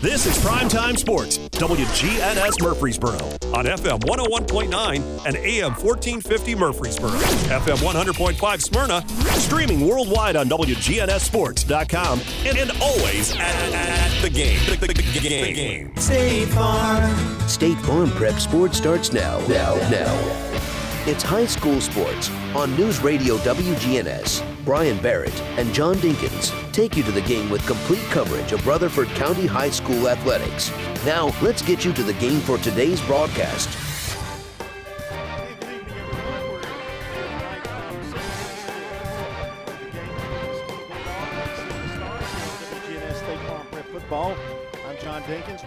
This is Primetime Sports, WGNS Murfreesboro, on FM 101.9 and AM 1450 Murfreesboro, FM 100.5 Smyrna, streaming worldwide on WGNSSports.com, and, and always at, at the game. The, the, the game. State Farm. State Farm Prep Sports starts now. Now, now. It's high school sports on News Radio WGNS. Brian Barrett and John Dinkins take you to the game with complete coverage of Rutherford County High School athletics. Now, let's get you to the game for today's broadcast.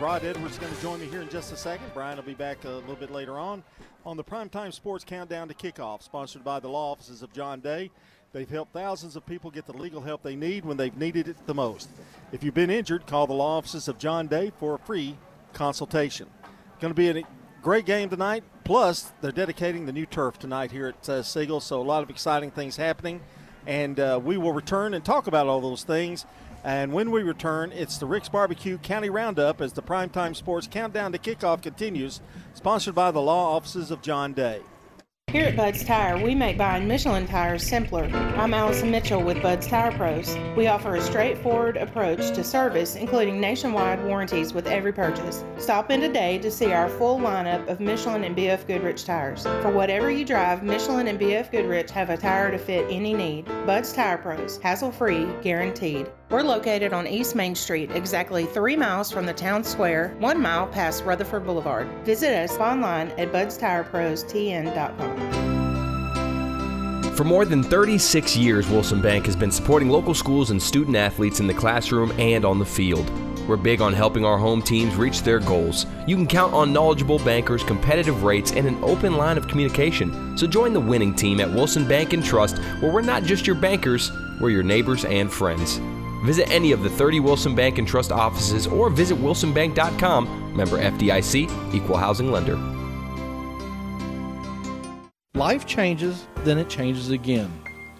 Rod Edwards is going to join me here in just a second. Brian will be back a little bit later on on the Primetime Sports Countdown to Kickoff, sponsored by the law offices of John Day. They've helped thousands of people get the legal help they need when they've needed it the most. If you've been injured, call the law offices of John Day for a free consultation. Going to be a great game tonight. Plus, they're dedicating the new turf tonight here at uh, Siegel, so a lot of exciting things happening. And uh, we will return and talk about all those things. And when we return, it's the Rick's Barbecue County Roundup as the Primetime Sports Countdown to Kickoff continues, sponsored by the law offices of John Day. Here at Bud's Tire, we make buying Michelin tires simpler. I'm Allison Mitchell with Bud's Tire Pros. We offer a straightforward approach to service, including nationwide warranties with every purchase. Stop in today to see our full lineup of Michelin and BF Goodrich tires. For whatever you drive, Michelin and BF Goodrich have a tire to fit any need. Bud's Tire Pros, hassle free, guaranteed. We're located on East Main Street, exactly three miles from the town square, one mile past Rutherford Boulevard. Visit us online at budstireprostn.com. For more than 36 years, Wilson Bank has been supporting local schools and student athletes in the classroom and on the field. We're big on helping our home teams reach their goals. You can count on knowledgeable bankers, competitive rates, and an open line of communication. So join the winning team at Wilson Bank and Trust, where we're not just your bankers, we're your neighbors and friends. Visit any of the 30 Wilson Bank and Trust offices or visit wilsonbank.com. Member FDIC, equal housing lender. Life changes, then it changes again.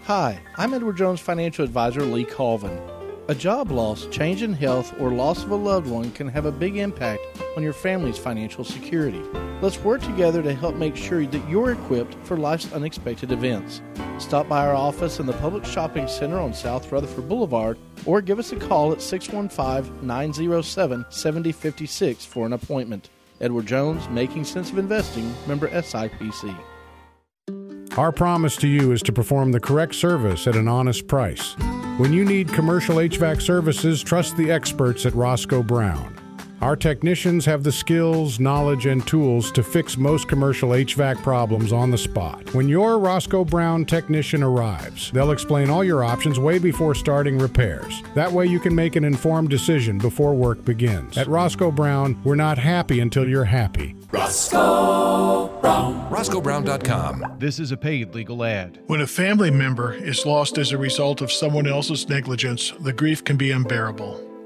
Hi, I'm Edward Jones financial advisor Lee Colvin. A job loss, change in health, or loss of a loved one can have a big impact on your family's financial security. Let's work together to help make sure that you're equipped for life's unexpected events. Stop by our office in the Publix Shopping Center on South Rutherford Boulevard or give us a call at 615 907 7056 for an appointment. Edward Jones, Making Sense of Investing, member SIPC. Our promise to you is to perform the correct service at an honest price. When you need commercial HVAC services, trust the experts at Roscoe Brown. Our technicians have the skills, knowledge, and tools to fix most commercial HVAC problems on the spot. When your Roscoe Brown technician arrives, they'll explain all your options way before starting repairs. That way you can make an informed decision before work begins. At Roscoe Brown, we're not happy until you're happy. Roscoe Brown. RoscoeBrown.com. This is a paid legal ad. When a family member is lost as a result of someone else's negligence, the grief can be unbearable.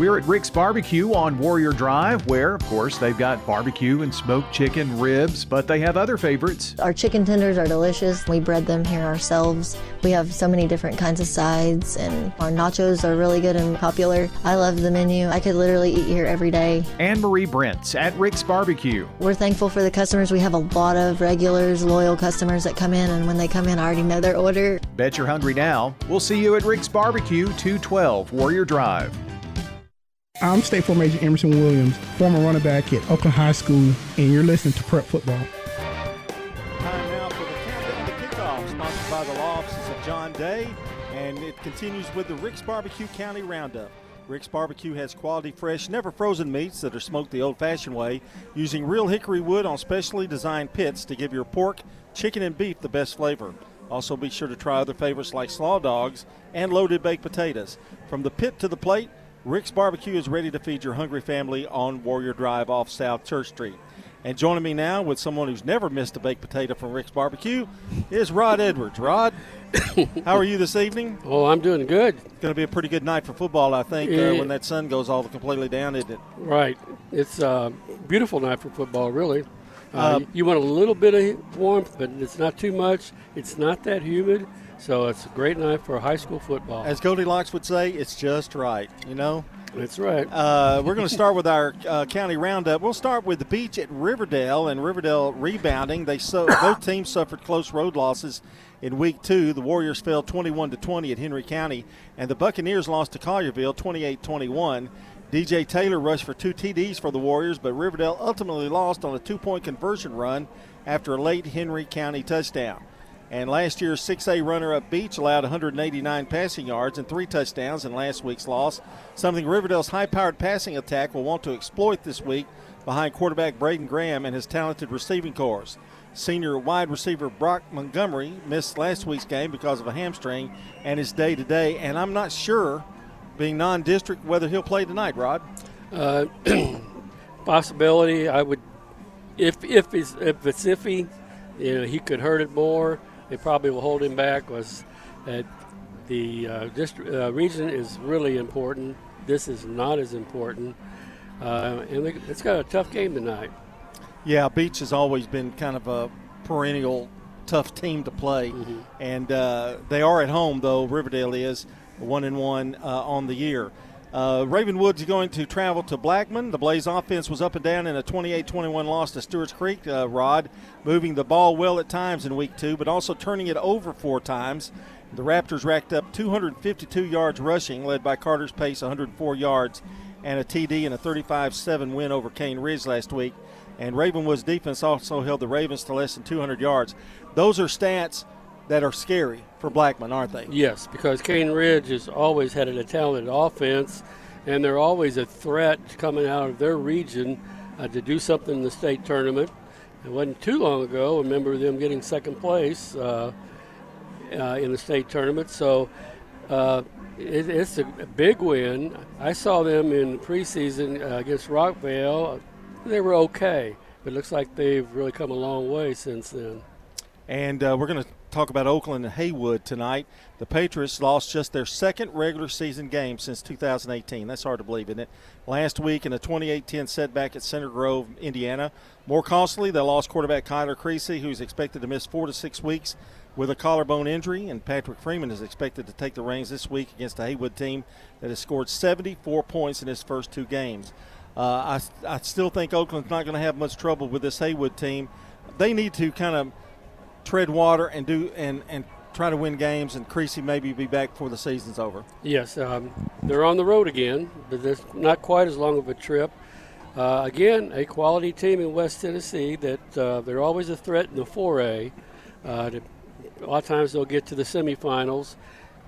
We're at Rick's Barbecue on Warrior Drive, where, of course, they've got barbecue and smoked chicken, ribs, but they have other favorites. Our chicken tenders are delicious. We bread them here ourselves. We have so many different kinds of sides, and our nachos are really good and popular. I love the menu. I could literally eat here every day. Anne Marie Brents at Rick's Barbecue. We're thankful for the customers. We have a lot of regulars, loyal customers that come in, and when they come in, I already know their order. Bet you're hungry now. We'll see you at Rick's Barbecue, 212 Warrior Drive. I'm State Farm Agent Emerson Williams, former running back at Oakland High School, and you're listening to Prep Football. Time now for the countdown to kickoff, sponsored by the law offices of John Day, and it continues with the Rick's Barbecue County Roundup. Rick's Barbecue has quality, fresh, never frozen meats that are smoked the old fashioned way, using real hickory wood on specially designed pits to give your pork, chicken, and beef the best flavor. Also, be sure to try other favorites like slaw dogs and loaded baked potatoes. From the pit to the plate, Rick's Barbecue is ready to feed your hungry family on Warrior Drive off South Church Street. And joining me now with someone who's never missed a baked potato from Rick's Barbecue is Rod Edwards. Rod, how are you this evening? Oh, I'm doing good. It's going to be a pretty good night for football, I think, uh, when that sun goes all the completely down, isn't it? Right. It's a beautiful night for football, really. Uh, uh, you want a little bit of warmth, but it's not too much. It's not that humid, so it's a great night for high school football. As Goldilocks would say, it's just right, you know? That's right. Uh, we're going to start with our uh, county roundup. We'll start with the Beech at Riverdale and Riverdale rebounding. They so, both teams suffered close road losses in week two. The Warriors fell 21 to 20 at Henry County, and the Buccaneers lost to Collierville 28-21. DJ Taylor rushed for two TDs for the Warriors, but Riverdale ultimately lost on a two-point conversion run after a late Henry County touchdown. And last year's 6A runner up Beech allowed 189 passing yards and three touchdowns in last week's loss, something Riverdale's high powered passing attack will want to exploit this week behind quarterback Braden Graham and his talented receiving corps. Senior wide receiver Brock Montgomery missed last week's game because of a hamstring and is day to day, and I'm not sure, being non district, whether he'll play tonight, Rod. Uh, possibility, I would, if, if, it's, if it's iffy, you know, he could hurt it more they probably will hold him back was that the uh, district, uh, region is really important. This is not as important. Uh, and they, it's got a tough game tonight. Yeah, Beech has always been kind of a perennial tough team to play. Mm-hmm. And uh, they are at home, though, Riverdale is one and one uh, on the year. Uh, Ravenwood's going to travel to Blackman. The Blaze offense was up and down in a 28 21 loss to Stewart's Creek. Uh, Rod moving the ball well at times in week two, but also turning it over four times. The Raptors racked up 252 yards rushing, led by Carter's Pace 104 yards and a TD in a 35 7 win over Cane Ridge last week. And Ravenwood's defense also held the Ravens to less than 200 yards. Those are stats that are scary for Blackman, aren't they? Yes, because Cane Ridge has always had a talented offense, and they're always a threat coming out of their region uh, to do something in the state tournament. It wasn't too long ago. I remember them getting second place uh, uh, in the state tournament. So uh, it, it's a big win. I saw them in preseason uh, against Rockvale. They were okay, but it looks like they've really come a long way since then. And uh, we're going to talk about Oakland and Haywood tonight. The Patriots lost just their second regular season game since 2018. That's hard to believe, isn't it? Last week in a 28-10 setback at Center Grove, Indiana. More costly, they lost quarterback Kyler Creasy, who's expected to miss four to six weeks with a collarbone injury, and Patrick Freeman is expected to take the reins this week against a Haywood team that has scored 74 points in his first two games. Uh, I, I still think Oakland's not going to have much trouble with this Haywood team. They need to kind of – tread water and do and and try to win games, and Creasy maybe be back before the season's over. Yes, um, they're on the road again, but it's not quite as long of a trip. Uh, again, a quality team in West Tennessee that uh, they're always a threat in the 4A. Uh, a lot of times they'll get to the semifinals,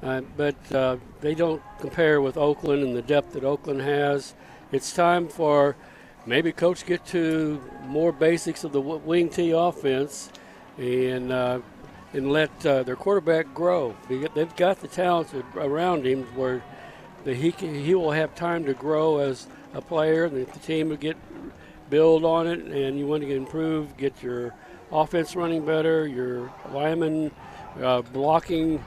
uh, but uh, they don't compare with Oakland and the depth that Oakland has. It's time for maybe coach get to more basics of the wing T offense and uh, and let uh, their quarterback grow. They've got the talent around him where the, he can, he will have time to grow as a player. The, the team will get build on it, and you want to improve, get your offense running better, your lineman uh, blocking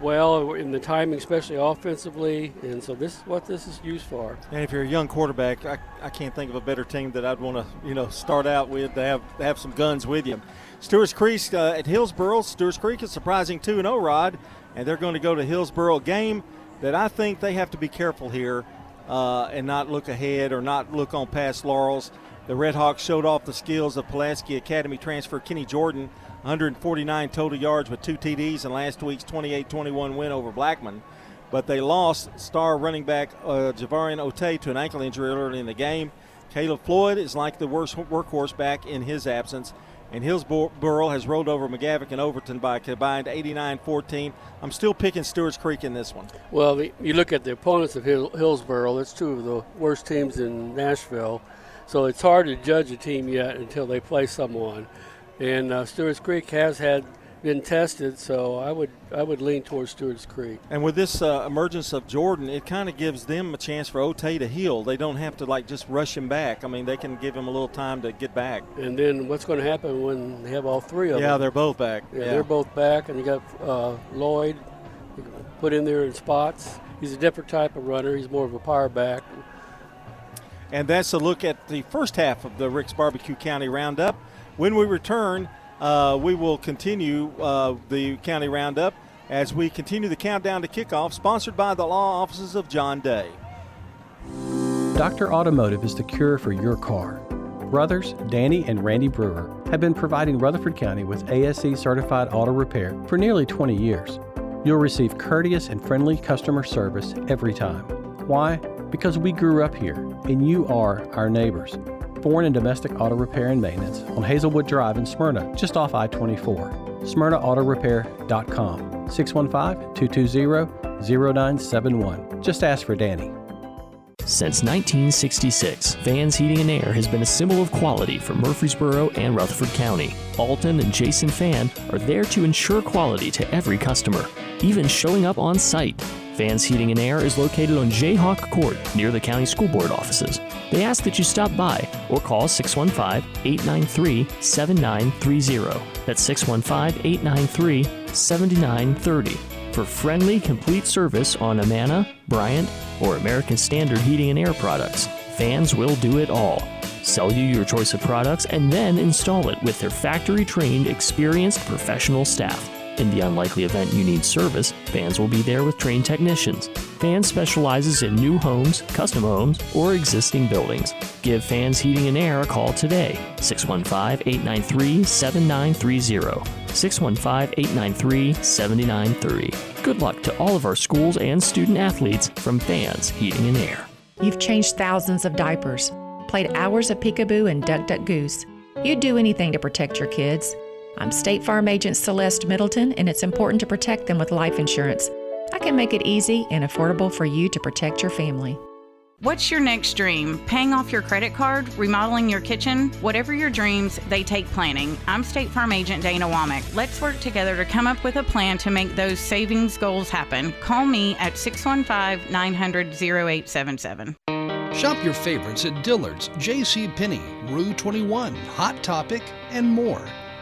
well in the timing, especially offensively. And so this is what this is used for. And if you're a young quarterback, I, I can't think of a better team that I'd want to you know start out with to have have some guns with you. Stewart's Creek uh, at Hillsboro. Stewart's Creek is surprising 2 0 Rod, and they're going to go to Hillsboro. game that I think they have to be careful here uh, and not look ahead or not look on past laurels. The Red Hawks showed off the skills of Pulaski Academy transfer Kenny Jordan, 149 total yards with two TDs in last week's 28 21 win over Blackman. But they lost star running back uh, Javarian Ote to an ankle injury early in the game. Caleb Floyd is like the worst workhorse back in his absence and Hillsboro has rolled over McGavock and Overton by a combined 89-14. I'm still picking Stewart's Creek in this one. Well, the, you look at the opponents of Hill, Hillsboro; that's two of the worst teams in Nashville. So it's hard to judge a team yet until they play someone. And uh, Stewart's Creek has had been tested, so I would I would lean towards Stewart's Creek. And with this uh, emergence of Jordan, it kind of gives them a chance for Otay to heal. They don't have to like just rush him back. I mean, they can give him a little time to get back. And then what's going to happen when they have all three of yeah, them? Yeah, they're both back. Yeah, yeah, they're both back, and you got uh, Lloyd put in there in spots. He's a different type of runner. He's more of a power back. And that's a look at the first half of the Rick's Barbecue County Roundup. When we return, uh, we will continue uh, the county roundup as we continue the countdown to kickoff, sponsored by the law offices of John Day. Dr. Automotive is the cure for your car. Brothers Danny and Randy Brewer have been providing Rutherford County with ASE certified auto repair for nearly 20 years. You'll receive courteous and friendly customer service every time. Why? Because we grew up here and you are our neighbors foreign and domestic auto repair and maintenance on Hazelwood Drive in Smyrna, just off I 24. SmyrnaAutorepair.com, 615 220 0971. Just ask for Danny. Since 1966, Vans Heating and Air has been a symbol of quality for Murfreesboro and Rutherford County. Alton and Jason Fan are there to ensure quality to every customer, even showing up on site. Vans Heating and Air is located on Jayhawk Court near the county school board offices. They ask that you stop by or call 615 893 7930. That's 615 893 7930 for friendly, complete service on Amana, Bryant, or American Standard Heating and Air products. Vans will do it all. Sell you your choice of products and then install it with their factory trained, experienced professional staff. In the unlikely event you need service, Vans will be there with trained technicians. Vans specializes in new homes, custom homes, or existing buildings. Give Fans Heating and Air a call today, 615 893 7930. 615 893 7930. Good luck to all of our schools and student athletes from Fans Heating and Air. You've changed thousands of diapers, played hours of peekaboo and duck duck goose. You'd do anything to protect your kids. I'm State Farm Agent Celeste Middleton, and it's important to protect them with life insurance. I can make it easy and affordable for you to protect your family. What's your next dream? Paying off your credit card? Remodeling your kitchen? Whatever your dreams, they take planning. I'm State Farm Agent Dana Womack. Let's work together to come up with a plan to make those savings goals happen. Call me at 615 900 0877. Shop your favorites at Dillard's, J.C. Penney, Rue 21, Hot Topic, and more.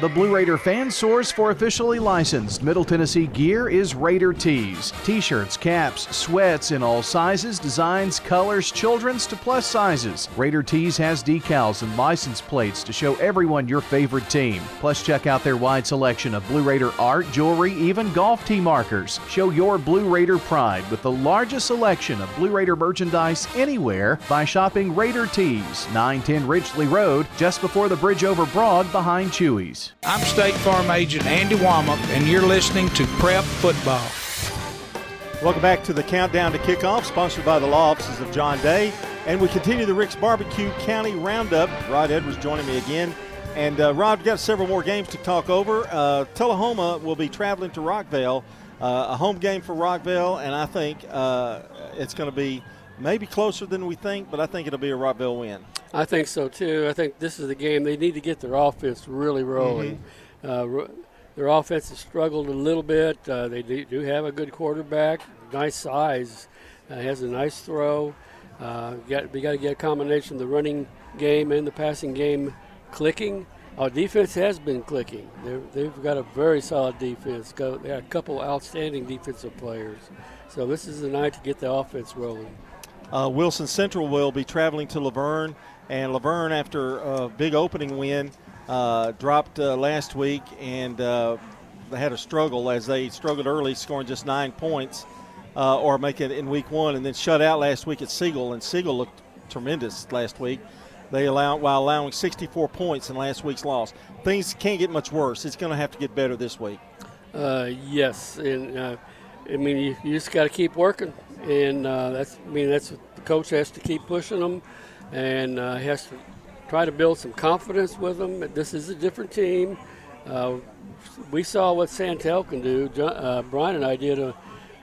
The Blue Raider fan source for officially licensed Middle Tennessee gear is Raider Tees. T shirts, caps, sweats in all sizes, designs, colors, children's to plus sizes. Raider Tees has decals and license plates to show everyone your favorite team. Plus, check out their wide selection of Blue Raider art, jewelry, even golf tee markers. Show your Blue Raider pride with the largest selection of Blue Raider merchandise anywhere by shopping Raider Tees, 910 Ridgely Road, just before the bridge over Broad behind Chewy's. I'm State Farm Agent Andy Womack, and you're listening to Prep Football. Welcome back to the countdown to kickoff, sponsored by the law offices of John Day. And we continue the Rick's Barbecue County Roundup. Rod Edwards joining me again. And uh, Rod, we've got several more games to talk over. Uh, Tullahoma will be traveling to Rockvale, uh, a home game for Rockvale, and I think uh, it's going to be maybe closer than we think, but I think it'll be a Rockvale win. I think so too. I think this is the game they need to get their offense really rolling. Mm-hmm. Uh, their offense has struggled a little bit. Uh, they do, do, have a good quarterback, nice size, uh, has a nice throw. Uh, got, we got to get a combination of the running game and the passing game clicking. Our defense has been clicking. they have got a very solid defense. Got, they got a couple outstanding defensive players. So this is the night to get the offense rolling. Uh, Wilson Central will be traveling to La Vergne, and La Vergne, after a big opening win, uh, dropped uh, last week, and uh, they had a struggle as they struggled early, scoring just nine points, uh, or make it in week one, and then shut out last week at Siegel, and Siegel looked tremendous last week. They allow while allowing 64 points in last week's loss. Things can't get much worse. It's going to have to get better this week. Uh, yes, and I mean, you, you just got to keep working, and uh, that's I mean that's the coach has to keep pushing them, and uh, has to try to build some confidence with them. This is a different team. Uh, we saw what Santel can do. John, uh, Brian and I did a,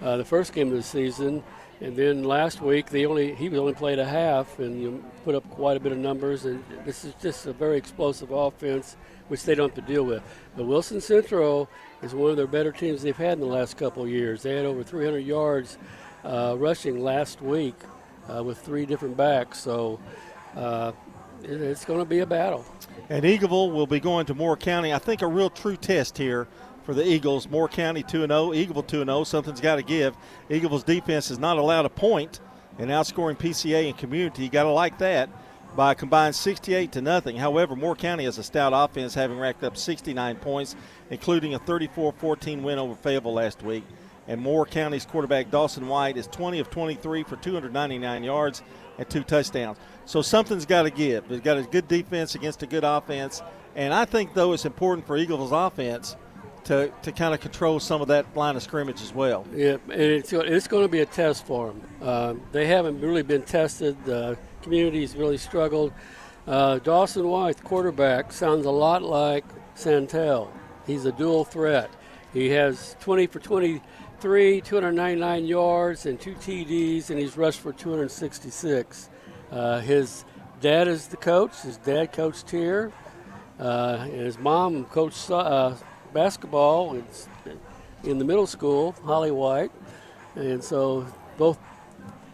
uh, the first game of the season, and then last week they only he was only played a half and you put up quite a bit of numbers. And this is just a very explosive offense, which they don't have to deal with. But Wilson Central is one of their better teams they've had in the last couple of years. They had over 300 yards uh, rushing last week uh, with three different backs. So uh, it, it's going to be a battle. And Eagleville will be going to Moore County. I think a real true test here for the Eagles. Moore County 2 0, Eagleville 2 0. Something's got to give. Eagleville's defense is not allowed a point and outscoring PCA and community. You got to like that by a combined 68 to nothing. However, Moore County has a stout offense, having racked up 69 points, including a 34-14 win over Fayetteville last week. And Moore County's quarterback Dawson White is 20 of 23 for 299 yards and two touchdowns. So something's got to give. They've got a good defense against a good offense, and I think though it's important for Eagles' offense to, to kind of control some of that line of scrimmage as well. Yeah, and it's, it's going to be a test for them. Uh, they haven't really been tested. The community's really struggled. Uh, Dawson White, quarterback, sounds a lot like Santel. He's a dual threat. He has 20 for 23, 299 yards, and two TDs, and he's rushed for 266. Uh, his dad is the coach. His dad coached here. Uh, and his mom coached uh, basketball in the middle school, Holly White. And so both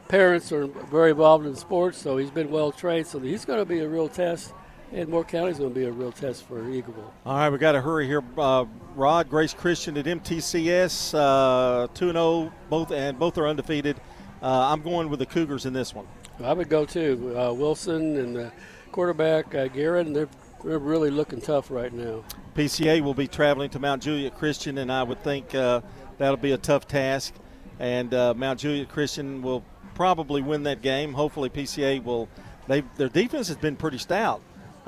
parents are very involved in sports, so he's been well trained. So he's going to be a real test. And Moore County is going to be a real test for Eagleville. All right, we got to hurry here. Uh, Rod, Grace Christian at MTCS, uh, two and zero, oh, both and both are undefeated. Uh, I'm going with the Cougars in this one. I would go too. Uh, Wilson and the quarterback uh, Garrett, they're they're really looking tough right now. PCA will be traveling to Mount Juliet Christian, and I would think uh, that'll be a tough task. And uh, Mount Juliet Christian will probably win that game. Hopefully, PCA will. They their defense has been pretty stout.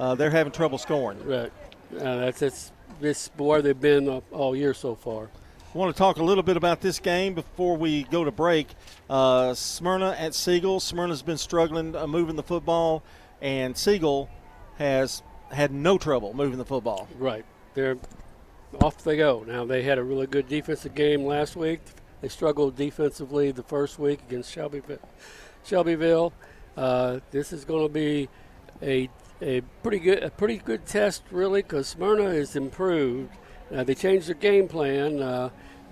Uh, they're having trouble scoring. Right. Uh, that's that's this where they've been all year so far. I want to talk a little bit about this game before we go to break. Uh, Smyrna at Siegel. Smyrna's been struggling uh, moving the football, and Siegel has had no trouble moving the football. Right. They're off they go. Now they had a really good defensive game last week. They struggled defensively the first week against Shelbyville. Shelbyville. Uh, this is going to be a a pretty good a pretty good test really because Smyrna has improved. Uh, they changed their game plan. Uh,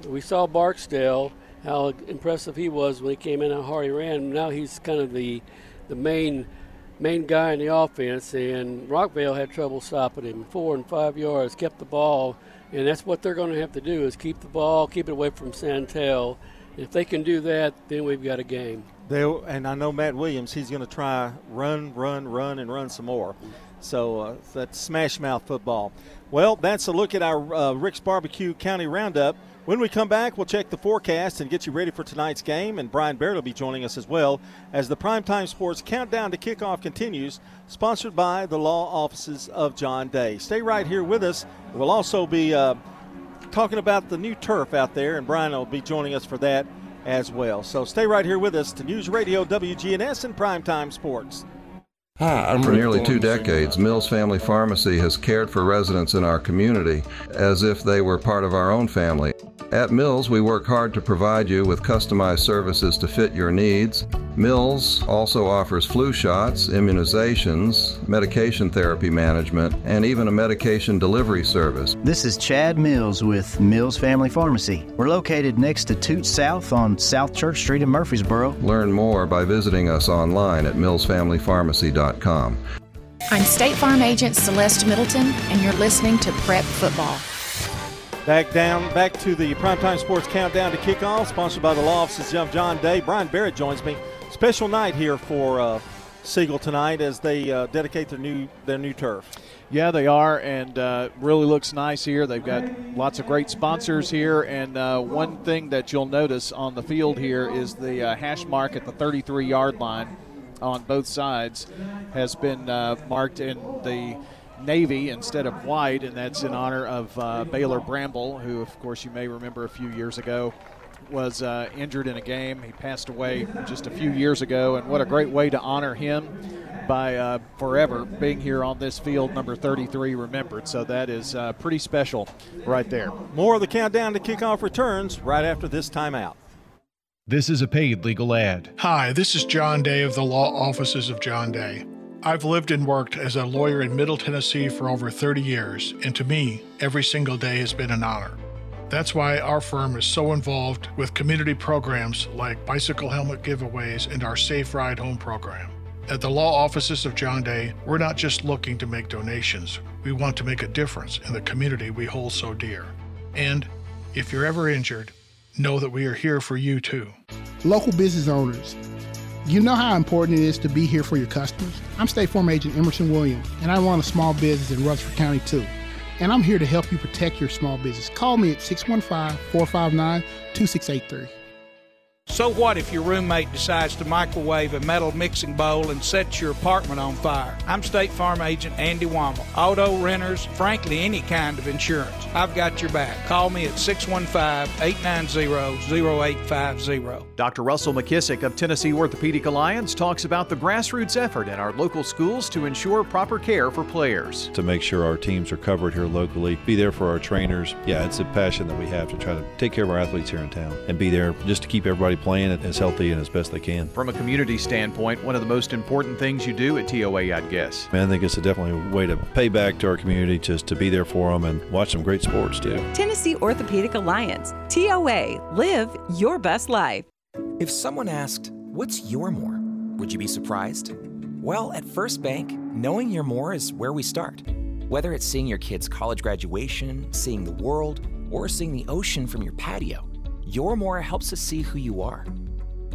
we saw Barksdale how impressive he was when he came in and how he ran. Now he's kind of the the main main guy in the offense, and Rockvale had trouble stopping him. Four and five yards, kept the ball, and that's what they're going to have to do is keep the ball, keep it away from Santel. If they can do that, then we've got a game. They and I know Matt Williams. He's going to try run, run, run, and run some more. So uh, that's smash mouth football. Well, that's a look at our uh, Rick's Barbecue County Roundup. When we come back, we'll check the forecast and get you ready for tonight's game. And Brian Baird will be joining us as well as the Primetime Sports Countdown to Kickoff continues, sponsored by the law offices of John Day. Stay right here with us. We'll also be uh, talking about the new turf out there, and Brian will be joining us for that as well. So stay right here with us to News Radio WGNS and Primetime Sports. Hi, For nearly two decades, Mills Family Pharmacy has cared for residents in our community as if they were part of our own family. At Mills, we work hard to provide you with customized services to fit your needs. Mills also offers flu shots, immunizations, medication therapy management, and even a medication delivery service. This is Chad Mills with Mills Family Pharmacy. We're located next to Toot South on South Church Street in Murfreesboro. Learn more by visiting us online at millsfamilypharmacy.com. I'm State Farm Agent Celeste Middleton, and you're listening to Prep Football. Back down, back to the Primetime Sports Countdown to Kickoff, sponsored by the law offices of John Day. Brian Barrett joins me. Special night here for uh, Siegel tonight as they uh, dedicate their new their new turf. Yeah, they are, and uh, really looks nice here. They've got lots of great sponsors here, and uh, one thing that you'll notice on the field here is the uh, hash mark at the 33 yard line on both sides has been uh, marked in the navy instead of white, and that's in honor of uh, Baylor Bramble, who, of course, you may remember a few years ago was uh, injured in a game. He passed away just a few years ago, and what a great way to honor him by uh, forever being here on this field, number 33, remembered. So that is uh, pretty special right there. More of the countdown to kickoff returns right after this timeout. This is a paid legal ad. Hi, this is John Day of the Law Offices of John Day. I've lived and worked as a lawyer in Middle Tennessee for over 30 years, and to me, every single day has been an honor. That's why our firm is so involved with community programs like bicycle helmet giveaways and our Safe Ride Home program. At the law offices of John Day, we're not just looking to make donations, we want to make a difference in the community we hold so dear. And if you're ever injured, know that we are here for you too. Local business owners, you know how important it is to be here for your customers. I'm State Farm Agent Emerson Williams, and I run a small business in Rutherford County too. And I'm here to help you protect your small business. Call me at 615 459 2683. So what if your roommate decides to microwave a metal mixing bowl and sets your apartment on fire? I'm State Farm Agent Andy Womack. Auto renters, frankly, any kind of insurance. I've got your back. Call me at 615-890-0850. Dr. Russell McKissick of Tennessee Orthopedic Alliance talks about the grassroots effort in our local schools to ensure proper care for players. To make sure our teams are covered here locally, be there for our trainers. Yeah, it's a passion that we have to try to take care of our athletes here in town and be there just to keep everybody playing as healthy and as best they can. From a community standpoint, one of the most important things you do at TOA, I'd guess. Man, I think it's a definitely a way to pay back to our community, just to be there for them and watch some great sports too. Tennessee Orthopedic Alliance, TOA, live your best life. If someone asked, What's your more? Would you be surprised? Well, at First Bank, knowing your more is where we start. Whether it's seeing your kid's college graduation, seeing the world, or seeing the ocean from your patio, your more helps us see who you are.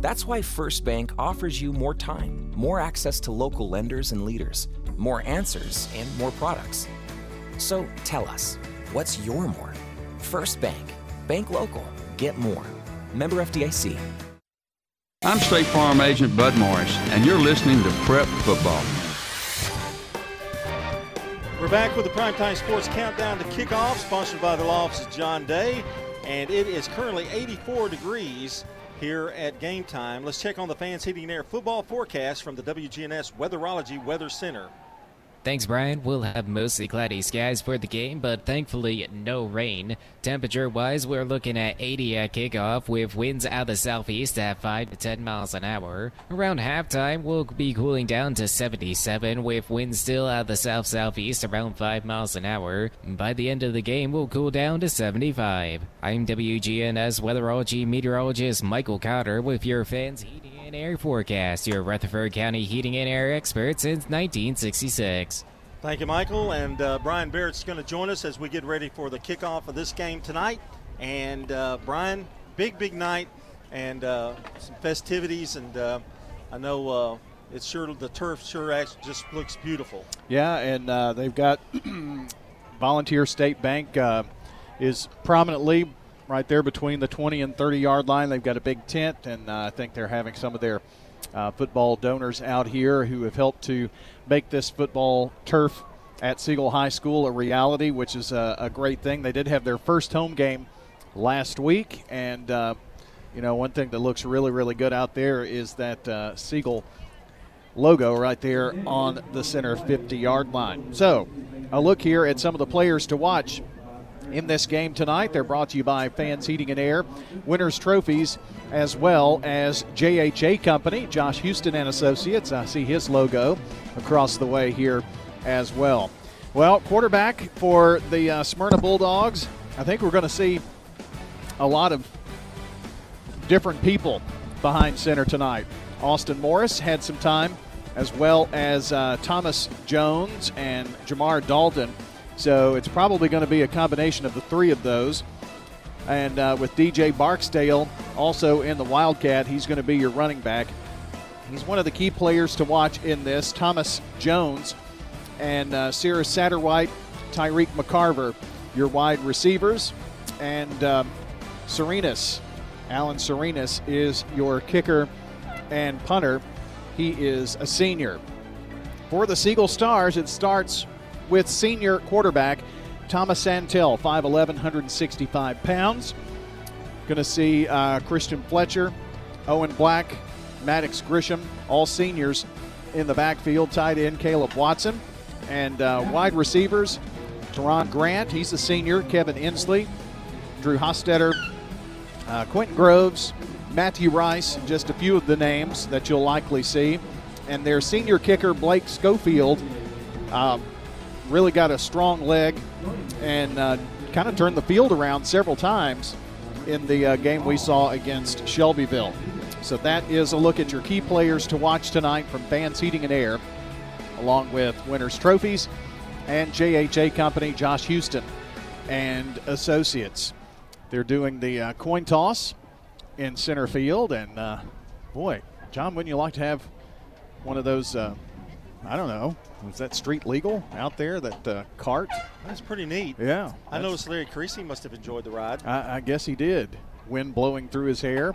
That's why First Bank offers you more time, more access to local lenders and leaders, more answers, and more products. So tell us, what's your more? First Bank. Bank local. Get more. Member FDIC. I'm State Farm Agent Bud Morris, and you're listening to Prep Football. We're back with the Primetime Sports Countdown to Kickoff, sponsored by the law office of John Day. And it is currently 84 degrees here at game time. Let's check on the Fans Heating and Air football forecast from the WGNS Weatherology Weather Center. Thanks, Brian. We'll have mostly cloudy skies for the game, but thankfully no rain. Temperature wise, we're looking at 80 at kickoff with winds out of the southeast at 5 to 10 miles an hour. Around halftime, we'll be cooling down to 77 with winds still out of the south southeast around 5 miles an hour. By the end of the game, we'll cool down to 75. I'm WGNS weatherology meteorologist Michael Cotter with your fans heating and air forecast, your Rutherford County heating and air expert since 1966. Thank you, Michael. And uh, Brian Barrett's going to join us as we get ready for the kickoff of this game tonight. And uh, Brian, big, big night and uh, some festivities. And uh, I know uh, it's sure the turf sure actually just looks beautiful. Yeah, and uh, they've got Volunteer State Bank is prominently right there between the 20 and 30 yard line. They've got a big tent, and I think they're having some of their football donors out here who have helped to make this football turf at Siegel High School a reality, which is a, a great thing. They did have their first home game last week, and uh, you know one thing that looks really really good out there is that uh, Siegel logo right there on the center 50 yard line. So, a look here at some of the players to watch in this game tonight. They're brought to you by Fans Heating and Air, Winners Trophies, as well as JHA Company, Josh Houston and Associates. I see his logo across the way here as well. Well, quarterback for the uh, Smyrna Bulldogs. I think we're going to see a lot of different people behind center tonight. Austin Morris had some time, as well as uh, Thomas Jones and Jamar Dalton. So it's probably going to be a combination of the three of those. And uh, with DJ Barksdale also in the Wildcat, he's going to be your running back. He's one of the key players to watch in this. Thomas Jones and uh, Satterwhite, Tyreek McCarver, your wide receivers. And um, Alan Serenas, is your kicker and punter. He is a senior. For the Siegel Stars, it starts with senior quarterback Thomas Santel, 5'11, 165 pounds. Going to see uh, Christian Fletcher, Owen Black, Maddox Grisham, all seniors in the backfield. Tight end Caleb Watson. And uh, wide receivers, Teron Grant, he's a senior. Kevin Inslee, Drew Hostetter, uh, Quentin Groves, Matthew Rice, just a few of the names that you'll likely see. And their senior kicker, Blake Schofield, uh, really got a strong leg and uh, kind of turned the field around several times in the uh, game we saw against Shelbyville. So that is a look at your key players to watch tonight from Fans Heating and Air, along with Winners Trophies and JHA Company, Josh Houston and Associates. They're doing the uh, coin toss in center field, and uh, boy, John, wouldn't you like to have one of those? I don't know. Was that street legal out there? That uh, cart? That's pretty neat. Yeah. I noticed Larry Creasy must have enjoyed the ride. I, I guess he did. Wind blowing through his hair.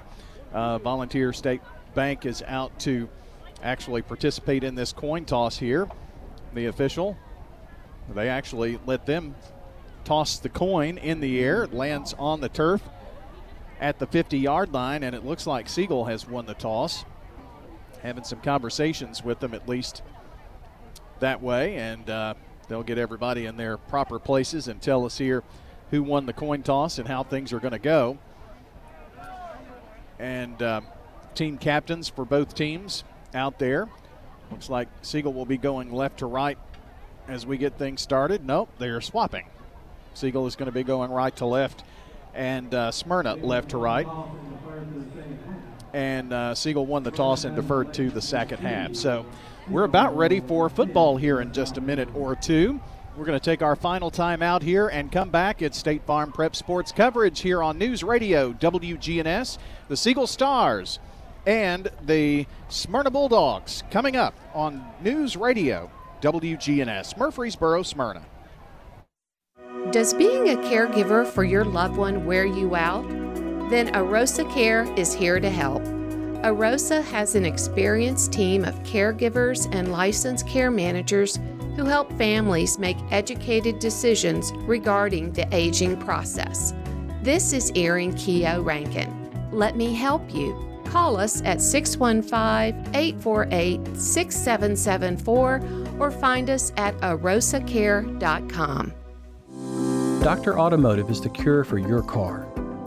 Uh, Volunteer State Bank is out to actually participate in this coin toss here. The official, they actually let them toss the coin in the air. It lands on the turf at the 50 yard line, and it looks like Siegel has won the toss. Having some conversations with them at least that way, and uh, they'll get everybody in their proper places and tell us here who won the coin toss and how things are going to go. And uh, team captains for both teams out there. Looks like Siegel will be going left to right as we get things started. Nope, they're swapping. Siegel is going to be going right to left, and uh, Smyrna left to right. And uh, Siegel won the toss and deferred to the second half. So we're about ready for football here in just a minute or two. We're going to take our final time out here and come back. It's State Farm Prep Sports coverage here on News Radio WGNS, the Siegel Stars, and the Smyrna Bulldogs coming up on News Radio WGNS, Murfreesboro, Smyrna. Does being a caregiver for your loved one wear you out? Then Arosa Care is here to help. Arosa has an experienced team of caregivers and licensed care managers who help families make educated decisions regarding the aging process. This is Erin Keogh Rankin. Let me help you. Call us at 615 848 6774 or find us at arosacare.com. Dr. Automotive is the cure for your car.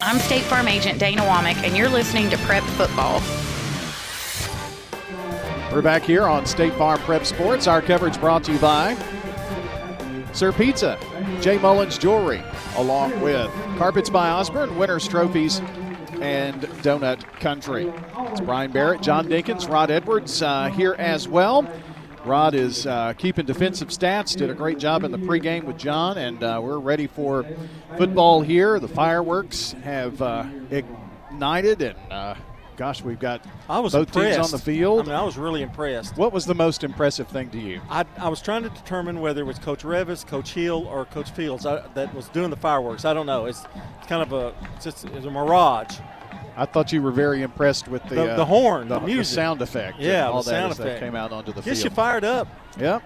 I'm State Farm Agent Dana Womack, and you're listening to Prep Football. We're back here on State Farm Prep Sports. Our coverage brought to you by Sir Pizza, J. Mullins Jewelry, along with Carpets by Osborne, Winners Trophies, and Donut Country. It's Brian Barrett, John Dinkins, Rod Edwards uh, here as well. Rod is uh, keeping defensive stats, did a great job in the pregame with John, and uh, we're ready for football here. The fireworks have uh, ignited, and uh, gosh, we've got I was both impressed. teams on the field. I mean, I was really impressed. What was the most impressive thing to you? I, I was trying to determine whether it was Coach Revis, Coach Hill, or Coach Fields I, that was doing the fireworks. I don't know. It's, it's kind of a it's, just, it's a mirage. I thought you were very impressed with the The- uh, the horn, the, the music. sound effect, Yeah, and all the that that came out onto the Gets field. you fired up. Yep.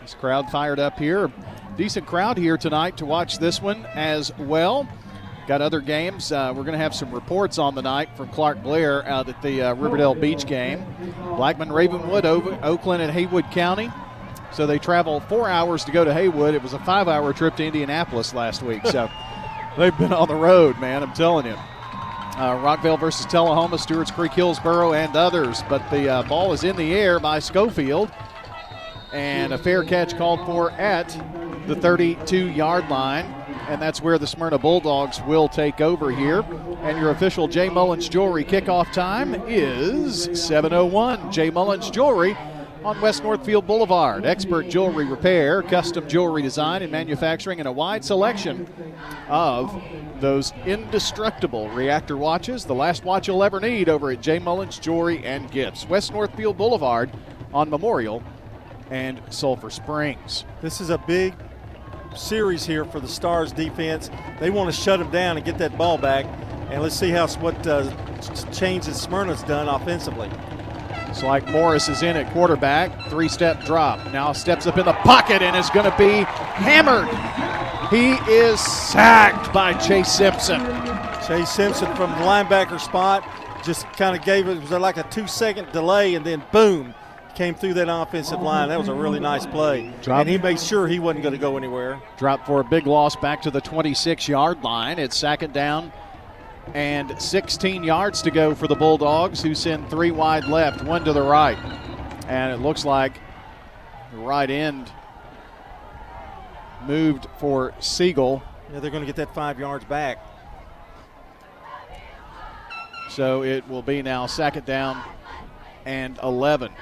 This crowd fired up here. Decent crowd here tonight to watch this one as well. Got other games. Uh, we're going to have some reports on the night from Clark Blair out at the uh, Riverdale Beech game. Blackman, Ravenwood, Ov- Oakland, and Haywood County. So they travel four hours to go to Haywood. It was a five-hour trip to Indianapolis last week. So they've been on the road, man. I'm telling you. Uh, Rockvale versus Tullahoma, Stewart's Creek, Hillsboro, and others. But the uh, ball is in the air by Schofield. And a fair catch called for at the 32 yard line. And that's where the Smyrna Bulldogs will take over here. And your official Jay Mullins Jewelry kickoff time is 7.01. Jay Mullins Jewelry on West Northfield Boulevard. Expert jewelry repair, custom jewelry design and manufacturing, and a wide selection of those indestructible reactor watches. The last watch you'll ever need over at J. Mullins Jewelry and Gifts. West Northfield Boulevard on Memorial and Sulphur Springs. This is a big series here for the Stars defense. They want to shut them down and get that ball back. And let's see how what uh, changes Smyrna's done offensively. It's like Morris is in at quarterback, three step drop. Now steps up in the pocket and is going to be hammered. He is sacked by Chase Simpson. Chase Simpson from the linebacker spot just kind of gave it, was like a two second delay and then boom, came through that offensive line. That was a really nice play. Drop. And he made sure he wasn't going to go anywhere. Drop for a big loss back to the 26 yard line. It's second down and 16 yards to go for the Bulldogs, who send three wide left, one to the right. And it looks like the right end moved for Siegel. Yeah, they're going to get that five yards back. So it will be now second down and 11.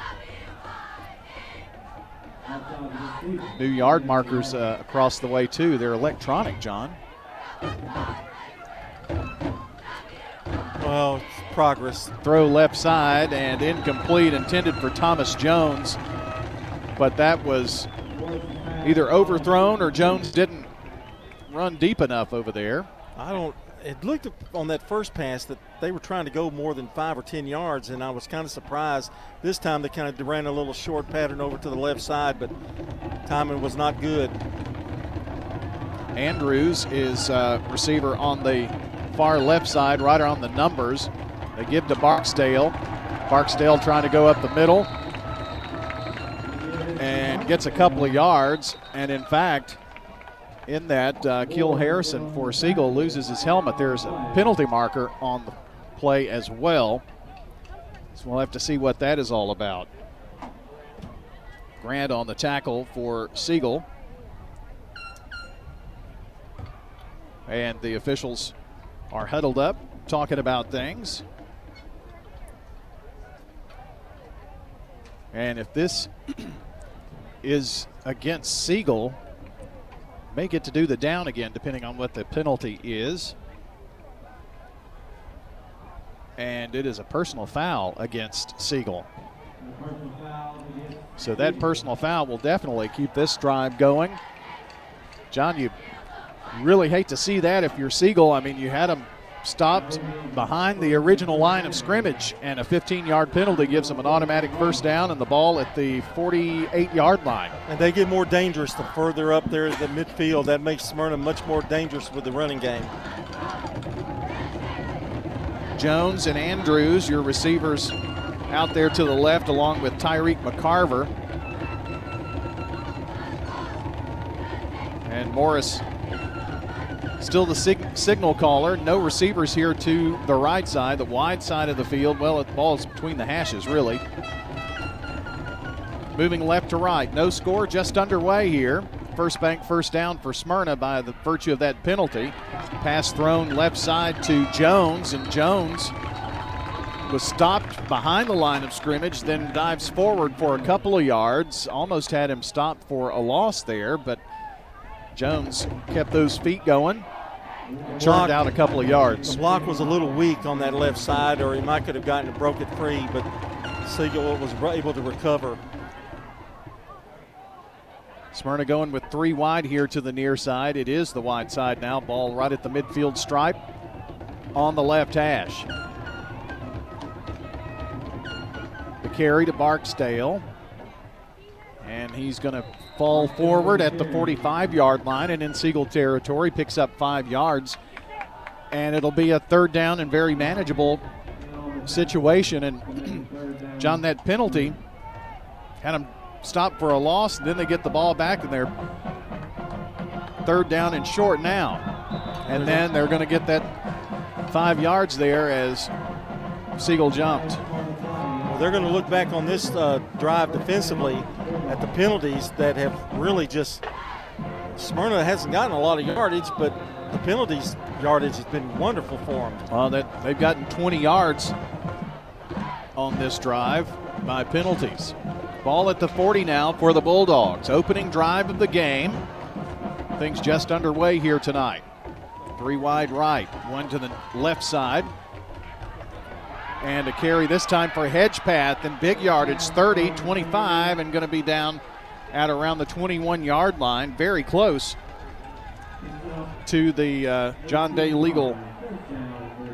New yard markers uh, across the way, too. They're electronic, John. Well, progress. Throw left side and incomplete, intended for Thomas Jones. But that was either overthrown or Jones didn't run deep enough over there. I don't. It looked on that first pass that they were trying to go more than five or ten yards, and I was kind of surprised. This time they kind of ran a little short pattern over to the left side, but timing was not good. Andrews is uh, receiver on the far left side, right around the numbers. They give to Barksdale. Barksdale trying to go up the middle and gets a couple of yards. And in fact, in that, uh, Keel Harrison for Siegel loses his helmet. There's a penalty marker on the play as well. So we'll have to see what that is all about. Grant on the tackle for Siegel. And the officials are huddled up talking about things. And if this is against Siegel, may get to do the down again depending on what the penalty is. And it is a personal foul against Siegel. So that personal foul will definitely keep this drive going. John, you really hate to see that if you're Siegel. I mean, you had them stopped behind the original line of scrimmage, and a 15 yard penalty gives them an automatic first down and the ball at the 48 yard line. And they get more dangerous the further up there the midfield. That makes Smyrna much more dangerous with the running game. Jones and Andrews, your receivers out there to the left, along with Tyreek McCarver. And Morris Still the sig- signal caller. No receivers here to the right side, the wide side of the field. Well, the ball is between the hashes, really. Moving left to right. No score, just underway here. First bank first down for Smyrna by the virtue of that penalty. Pass thrown left side to Jones, and Jones was stopped behind the line of scrimmage, then dives forward for a couple of yards. Almost had him stopped for a loss there, but Jones kept those feet going. Turned out a couple of yards. The block was a little weak on that left side, or he might could have gotten it, broke it free, but Siegel was able to recover. Smyrna going with three wide here to the near side. It is the wide side now. Ball right at the midfield stripe on the left hash. The carry to Barksdale. And he's going to fall forward at the 45 yard line and in Siegel territory, picks up five yards. And it'll be a third down and very manageable situation. And John, that penalty had him stopped for a loss, and then they get the ball back, and they're third down and short now. And then they're going to get that five yards there as Siegel jumped. They're going to look back on this uh, drive defensively at the penalties that have really just. Smyrna hasn't gotten a lot of yardage, but the penalties yardage has been wonderful for them. Well, that they've gotten 20 yards on this drive by penalties. Ball at the 40 now for the Bulldogs. Opening drive of the game. Things just underway here tonight. Three wide right, one to the left side. And a carry this time for Hedgepath and big yardage 30, 25, and going to be down at around the 21 yard line, very close to the uh, John Day legal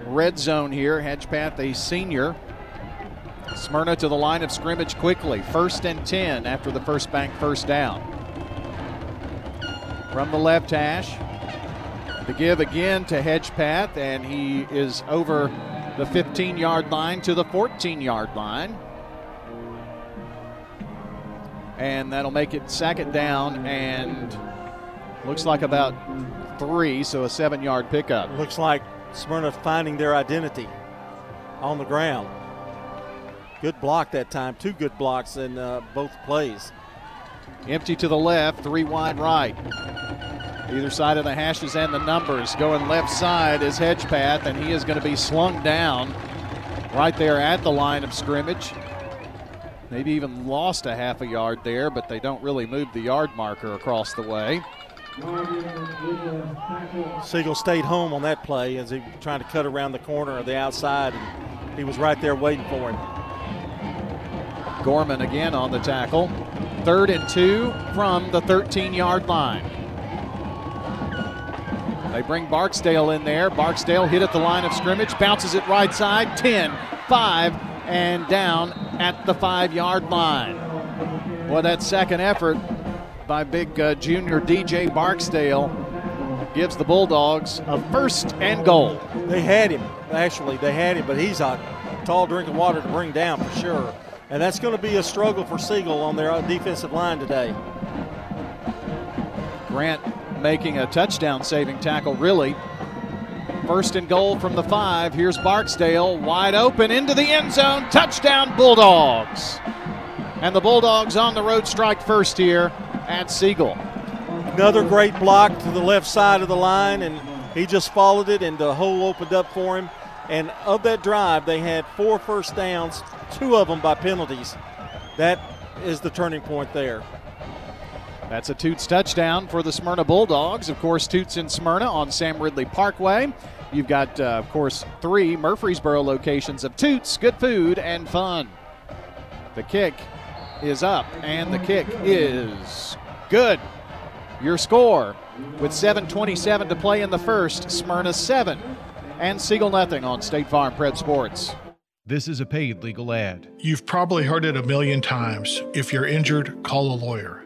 red zone here. Hedgepath, a senior. Smyrna to the line of scrimmage quickly. First and 10 after the first bank first down. From the left hash. The give again to Hedgepath, and he is over the 15 yard line to the 14 yard line. And that'll make it second down and looks like about three, so a seven yard pickup. Looks like Smyrna finding their identity on the ground. Good block that time. Two good blocks in uh, both plays. Empty to the left, three wide right. Either side of the hashes and the numbers. Going left side is Hedgepath, and he is going to be slung down right there at the line of scrimmage. Maybe even lost a half a yard there, but they don't really move the yard marker across the way. Siegel stayed home on that play as he was trying to cut around the corner of the outside, and he was right there waiting for him. Gorman again on the tackle. Third and two from the 13 yard line. They bring Barksdale in there. Barksdale hit at the line of scrimmage, bounces it right side, 10, 5, and down at the five yard line. Well, that second effort by big uh, junior DJ Barksdale gives the Bulldogs a first and goal. They had him, actually, they had him, but he's a tall drink of water to bring down for sure. And that's going to be a struggle for Siegel on their defensive line today. Grant making a touchdown saving tackle, really. First and goal from the five. Here's Barksdale wide open into the end zone. Touchdown, Bulldogs. And the Bulldogs on the road strike first here at Siegel. Another great block to the left side of the line, and he just followed it, and the hole opened up for him. And of that drive, they had four first downs, two of them by penalties. That is the turning point there. That's a Toots touchdown for the Smyrna Bulldogs. Of course, Toots in Smyrna on Sam Ridley Parkway. You've got, uh, of course, three Murfreesboro locations of Toots, good food, and fun. The kick is up, and the kick is good. Your score with 7.27 to play in the first, Smyrna 7 and Siegel nothing on State Farm Prep Sports. This is a paid legal ad. You've probably heard it a million times. If you're injured, call a lawyer.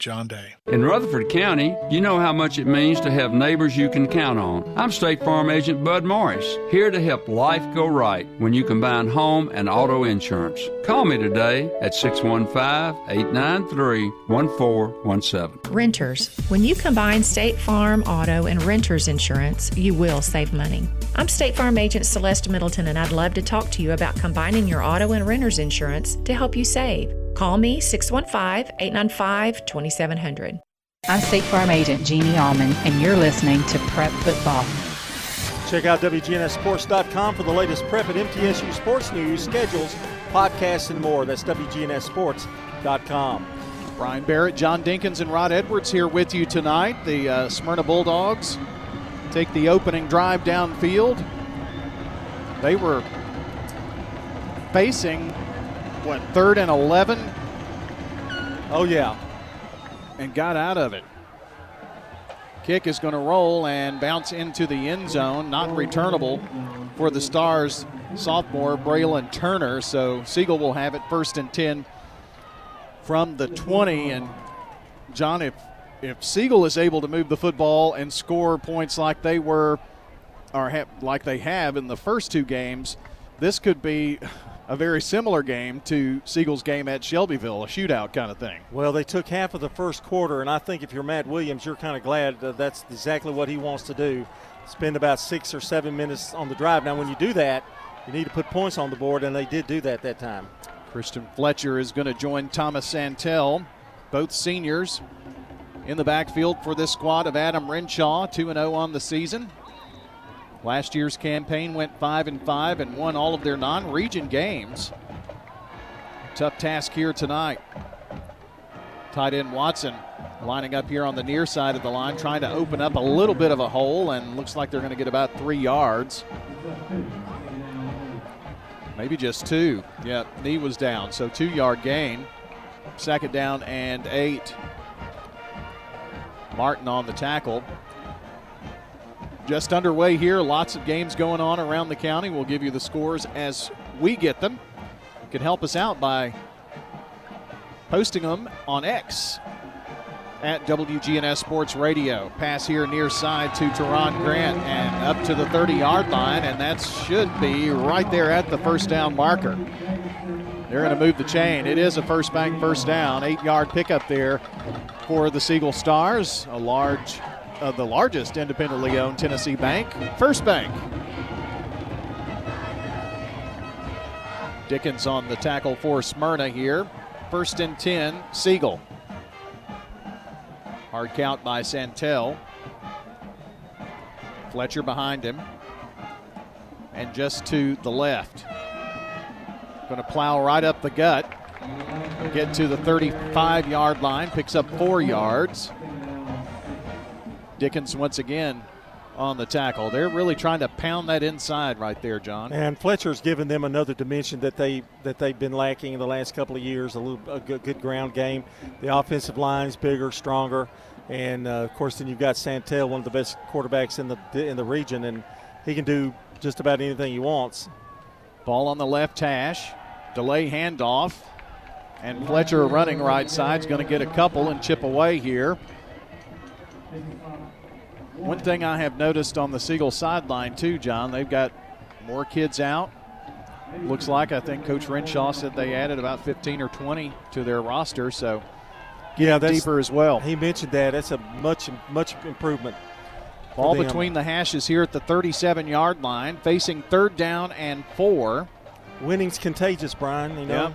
John Day. In Rutherford County, you know how much it means to have neighbors you can count on. I'm State Farm Agent Bud Morris, here to help life go right when you combine home and auto insurance. Call me today at 615 893 1417. Renters. When you combine State Farm, auto, and renters insurance, you will save money. I'm State Farm Agent Celeste Middleton, and I'd love to talk to you about combining your auto and renters insurance to help you save. Call me 615 895 2700. I'm State Farm Agent Jeannie Allman, and you're listening to Prep Football. Check out WGNSSports.com for the latest prep and MTSU sports news, schedules, podcasts, and more. That's WGNSSports.com. Brian Barrett, John Dinkins, and Rod Edwards here with you tonight. The uh, Smyrna Bulldogs take the opening drive downfield. They were facing what third and 11 oh yeah and got out of it kick is going to roll and bounce into the end zone not returnable for the stars sophomore braylon turner so siegel will have it first and 10 from the 20. And John, if if Siegel is able to move the football and score points like they were, or like they have in the first two games, this could be a very similar game to Siegel's game at Shelbyville, a shootout kind of thing. Well, they took half of the first quarter, and I think if you're Matt Williams, you're kind of glad that that's exactly what he wants to do. Spend about six or seven minutes on the drive. Now, when you do that, you need to put points on the board, and they did do that that time. Christian Fletcher is going to join Thomas Santel, both seniors in the backfield for this squad of Adam Renshaw, 2 0 on the season. Last year's campaign went 5 and 5 and won all of their non region games. Tough task here tonight. Tight end Watson lining up here on the near side of the line, trying to open up a little bit of a hole, and looks like they're going to get about three yards. Maybe just two. Yeah, knee was down, so two yard gain. Second down and eight. Martin on the tackle. Just underway here. Lots of games going on around the county. We'll give you the scores as we get them. You can help us out by posting them on X at WGNS Sports Radio. Pass here near side to Teron Grant and up to the 30 yard line, and that should be right there at the first down marker. They're going to move the chain. It is a first bank first down, eight yard pickup there for the Siegel Stars, a large, uh, the largest independently owned Tennessee bank, First Bank. Dickens on the tackle for Smyrna here. First and 10, Siegel. Hard count by Santel. Fletcher behind him. And just to the left. Going to plow right up the gut. Get to the 35 yard line. Picks up four yards. Dickens once again on the tackle. They're really trying to pound that inside right there, John. And Fletcher's given them another dimension that they that they've been lacking in the last couple of years. A little a good, good ground game. The offensive line's bigger, stronger, and uh, of course then you've got Santel, one of the best quarterbacks in the in the region, and he can do just about anything he wants. Ball on the left hash, delay handoff, and Fletcher running right side is going to get a couple and chip away here. One thing I have noticed on the Siegel sideline, too, John, they've got more kids out. Looks like I think Coach Renshaw said they added about 15 or 20 to their roster, so yeah, that's, deeper as well. He mentioned that. That's a much, much improvement. Ball between the hashes here at the 37 yard line, facing third down and four. Winning's contagious, Brian. You know. Yep.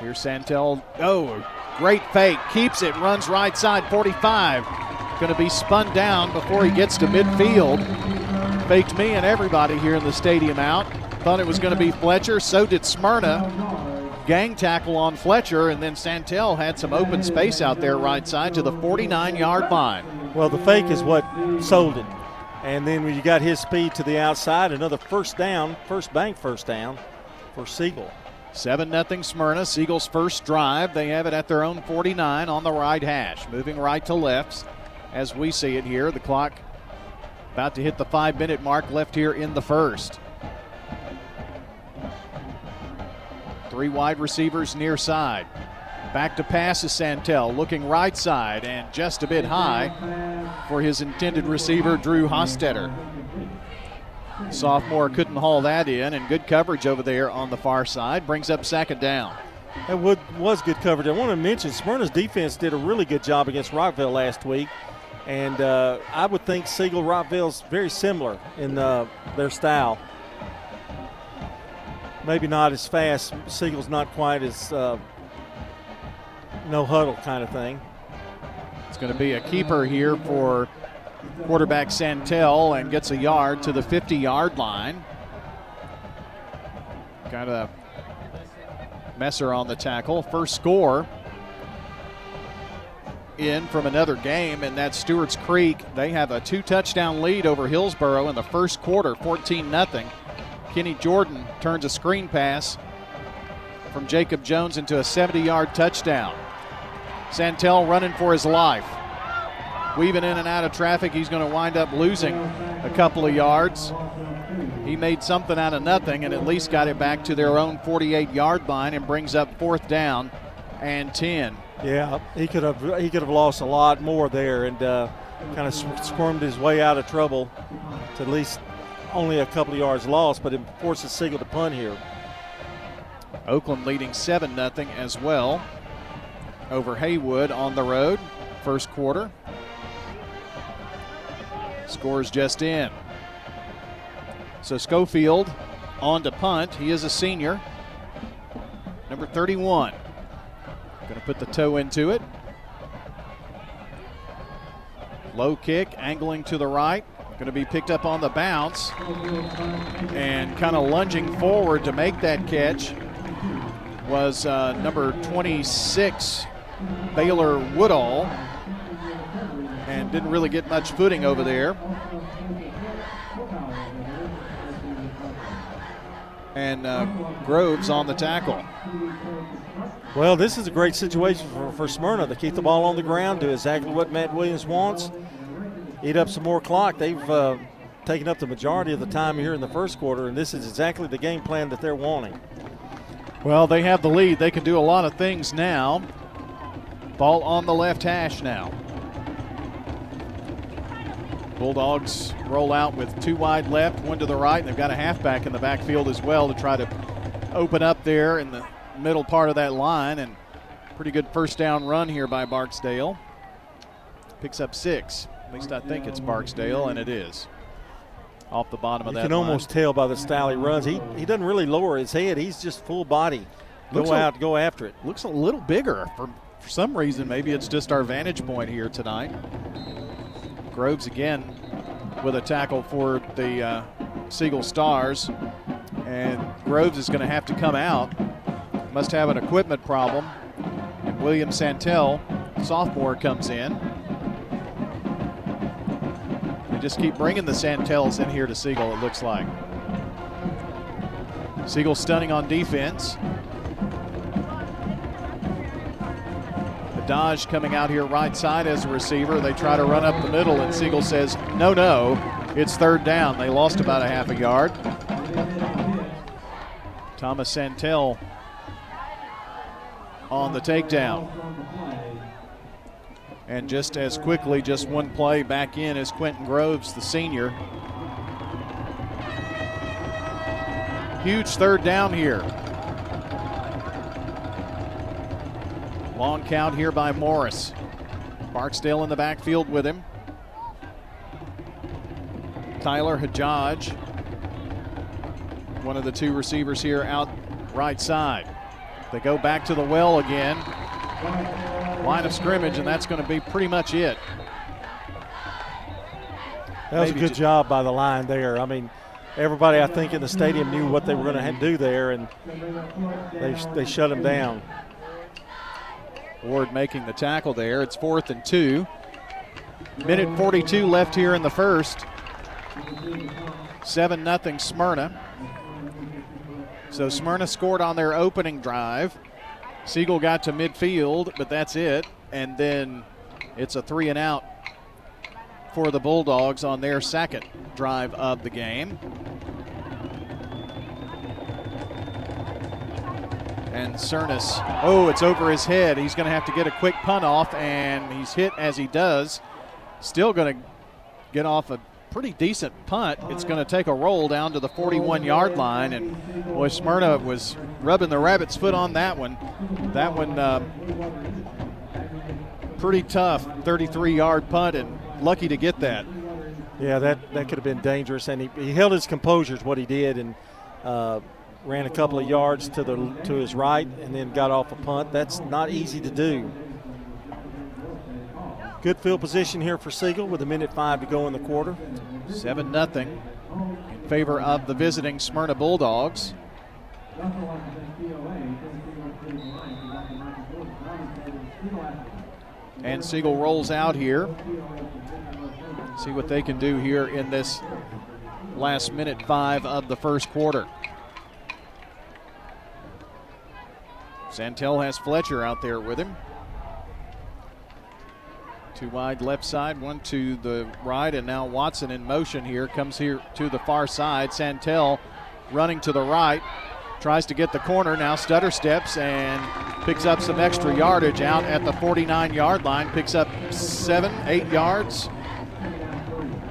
Here's Santel. Oh, great fake. Keeps it. Runs right side. 45. Going to be spun down before he gets to midfield. Faked me and everybody here in the stadium out. Thought it was going to be Fletcher. So did Smyrna. Gang tackle on Fletcher, and then Santel had some open space out there right side to the 49 yard line. Well, the fake is what sold it. And then when you got his speed to the outside, another first down, first bank first down for Siegel. 7 0 Smyrna, Siegel's first drive. They have it at their own 49 on the right hash. Moving right to left as we see it here. The clock about to hit the five minute mark left here in the first. Three wide receivers near side. Back to pass is Santel, looking right side and just a bit high for his intended receiver, Drew Hostetter. Sophomore couldn't haul that in, and good coverage over there on the far side brings up second down. That was good coverage. I want to mention Smyrna's defense did a really good job against Rockvale last week, and uh, I would think Siegel Rockvale's very similar in uh, their style. Maybe not as fast. Siegel's not quite as uh, no huddle kind of thing. It's going to be a keeper here for quarterback Santel and gets a yard to the 50 yard line. Got a Messer on the tackle. First score in from another game, and that's Stewart's Creek. They have a two touchdown lead over Hillsboro in the first quarter, 14 0. Kenny Jordan turns a screen pass from Jacob Jones into a 70 yard touchdown. Santel running for his life. weaving in and out of traffic. He's going to wind up losing a couple of yards. He made something out of nothing and at least got it back to their own 48 yard line and brings up fourth down and 10. Yeah, he could have he could have lost a lot more there and uh, kind of squirmed his way out of trouble to at least only a couple of yards lost, but it forces Siegel to punt here. Oakland leading 7 0 as well over Haywood on the road, first quarter. Scores just in. So Schofield on to punt. He is a senior. Number 31. Going to put the toe into it. Low kick, angling to the right. Going to be picked up on the bounce. And kind of lunging forward to make that catch was uh, number 26, Baylor Woodall. And didn't really get much footing over there. And uh, Groves on the tackle. Well, this is a great situation for, for Smyrna to keep the ball on the ground, do exactly what Matt Williams wants, eat up some more clock. They've uh, taken up the majority of the time here in the first quarter, and this is exactly the game plan that they're wanting. Well, they have the lead. They can do a lot of things now. Ball on the left hash now. Bulldogs roll out with two wide left, one to the right, and they've got a halfback in the backfield as well to try to open up there in the middle part of that line. And pretty good first down run here by Barksdale. Picks up six. At least I think it's Barksdale, and it is. Off the bottom of you that. You can line. almost tell by the style he runs. He he doesn't really lower his head. He's just full body. Go Looks out, a, go after it. Looks a little bigger for for some reason. Maybe it's just our vantage point here tonight. Groves again with a tackle for the uh, Siegel Stars. And Groves is going to have to come out. Must have an equipment problem. And William Santel, sophomore, comes in. They just keep bringing the Santels in here to Siegel, it looks like. Siegel stunning on defense. Dodge coming out here right side as a receiver. They try to run up the middle, and Siegel says, no, no, it's third down. They lost about a half a yard. Thomas Santel on the takedown. And just as quickly, just one play back in is Quentin Groves, the senior. Huge third down here. Long count here by Morris. Barksdale in the backfield with him. Tyler Hajaj, one of the two receivers here out right side. They go back to the well again. Line of scrimmage, and that's going to be pretty much it. That was Maybe a good job by the line there. I mean, everybody I think in the stadium knew what they were going to do there, and they they shut him down. Ward making the tackle there. It's fourth and two. Minute 42 left here in the first. 7 0 Smyrna. So Smyrna scored on their opening drive. Siegel got to midfield, but that's it. And then it's a three and out for the Bulldogs on their second drive of the game. And Cernus, oh, it's over his head. He's going to have to get a quick punt off, and he's hit as he does. Still going to get off a pretty decent punt. It's going to take a roll down to the 41 yard line, and boy, Smyrna was rubbing the rabbit's foot on that one. That one, uh, pretty tough 33 yard punt, and lucky to get that. Yeah, that, that could have been dangerous, and he, he held his composure is what he did, and uh, ran a couple of yards to the to his right, and then got off a punt. That's not easy to do. Good field position here for Siegel with a minute five to go in the quarter. 7 0 in favor of the visiting Smyrna Bulldogs. And Siegel rolls out here. See what they can do here in this last minute five of the first quarter. Santel has Fletcher out there with him. Two wide left side, one to the right, and now Watson in motion here. Comes here to the far side. Santel running to the right. Tries to get the corner. Now stutter steps and picks up some extra yardage out at the 49 yard line. Picks up seven, eight yards.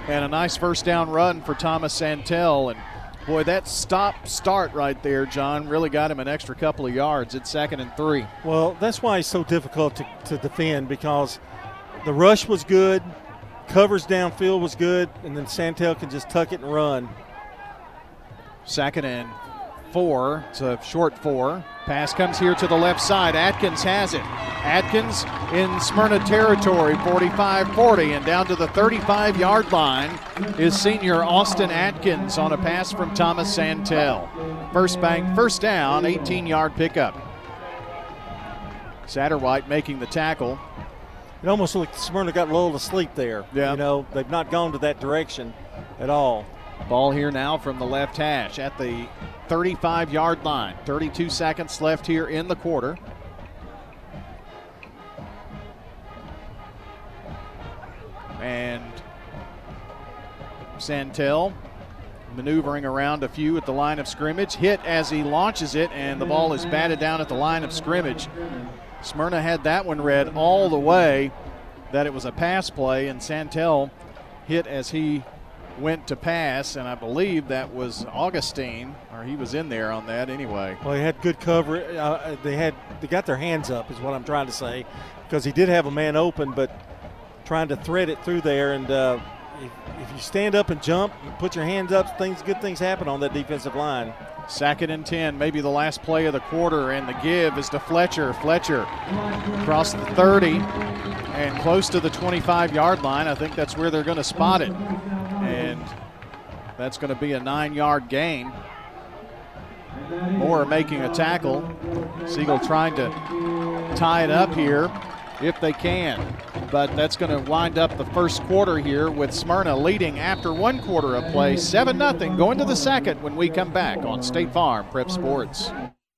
And a nice first down run for Thomas Santel. And boy, that stop start right there, John, really got him an extra couple of yards. It's second and three. Well, that's why it's so difficult to, to defend because the rush was good, covers downfield was good, and then Santel can just tuck it and run. Second and four. It's a short four. Pass comes here to the left side. Atkins has it. Atkins in Smyrna territory, 45 40, and down to the 35 yard line is senior Austin Atkins on a pass from Thomas Santel. First bank, first down, 18 yard pickup. Satterwhite making the tackle. It almost looked like Smyrna got lulled to sleep there. Yeah. You know, they've not gone to that direction at all. Ball here now from the left hash at the 35 yard line. 32 seconds left here in the quarter. And Santel maneuvering around a few at the line of scrimmage. Hit as he launches it, and the ball is batted down at the line of scrimmage. Smyrna had that one read all the way that it was a pass play, and Santel hit as he went to pass, and I believe that was Augustine, or he was in there on that anyway. Well, he had good cover. Uh, they had they got their hands up, is what I'm trying to say, because he did have a man open, but trying to thread it through there. And uh, if, you stand up and jump, put your hands up, things good things happen on that defensive line. Second and 10, maybe the last play of the quarter, and the give is to Fletcher. Fletcher across the 30 and close to the 25 yard line. I think that's where they're going to spot it. And that's going to be a nine yard gain. Moore making a tackle. Siegel trying to tie it up here if they can. But that's going to wind up the first quarter here with Smyrna leading after one quarter of play, 7 0, going to the second when we come back on State Farm Prep Sports.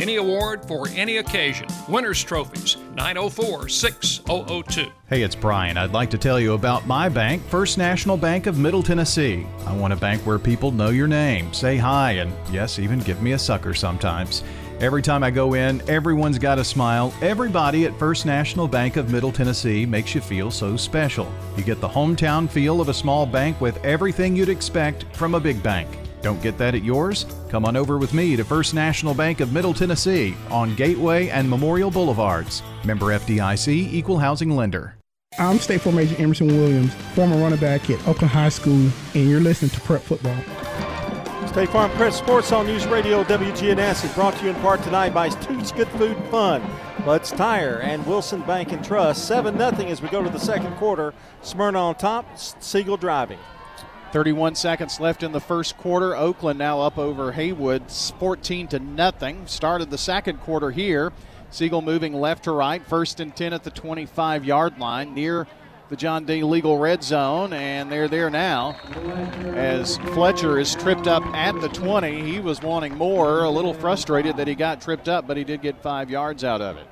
Any award for any occasion. Winners Trophies, 904 6002. Hey, it's Brian. I'd like to tell you about my bank, First National Bank of Middle Tennessee. I want a bank where people know your name, say hi, and yes, even give me a sucker sometimes. Every time I go in, everyone's got a smile. Everybody at First National Bank of Middle Tennessee makes you feel so special. You get the hometown feel of a small bank with everything you'd expect from a big bank. Don't get that at yours? Come on over with me to First National Bank of Middle Tennessee on Gateway and Memorial Boulevards. Member FDIC, Equal Housing Lender. I'm State Farm Agent Emerson Williams, former running back at Oakland High School, and you're listening to Prep Football. State Farm Prep Sports on News Radio WGNS is brought to you in part tonight by Toots Good Food Fun, Butts Tire, and Wilson Bank and Trust. 7 0 as we go to the second quarter. Smyrna on top, Siegel driving. 31 seconds left in the first quarter. Oakland now up over Haywood, 14 to nothing. Started the second quarter here. Siegel moving left to right, first and 10 at the 25 yard line near the John Day legal red zone, and they're there now. As Fletcher is tripped up at the 20, he was wanting more, a little frustrated that he got tripped up, but he did get five yards out of it.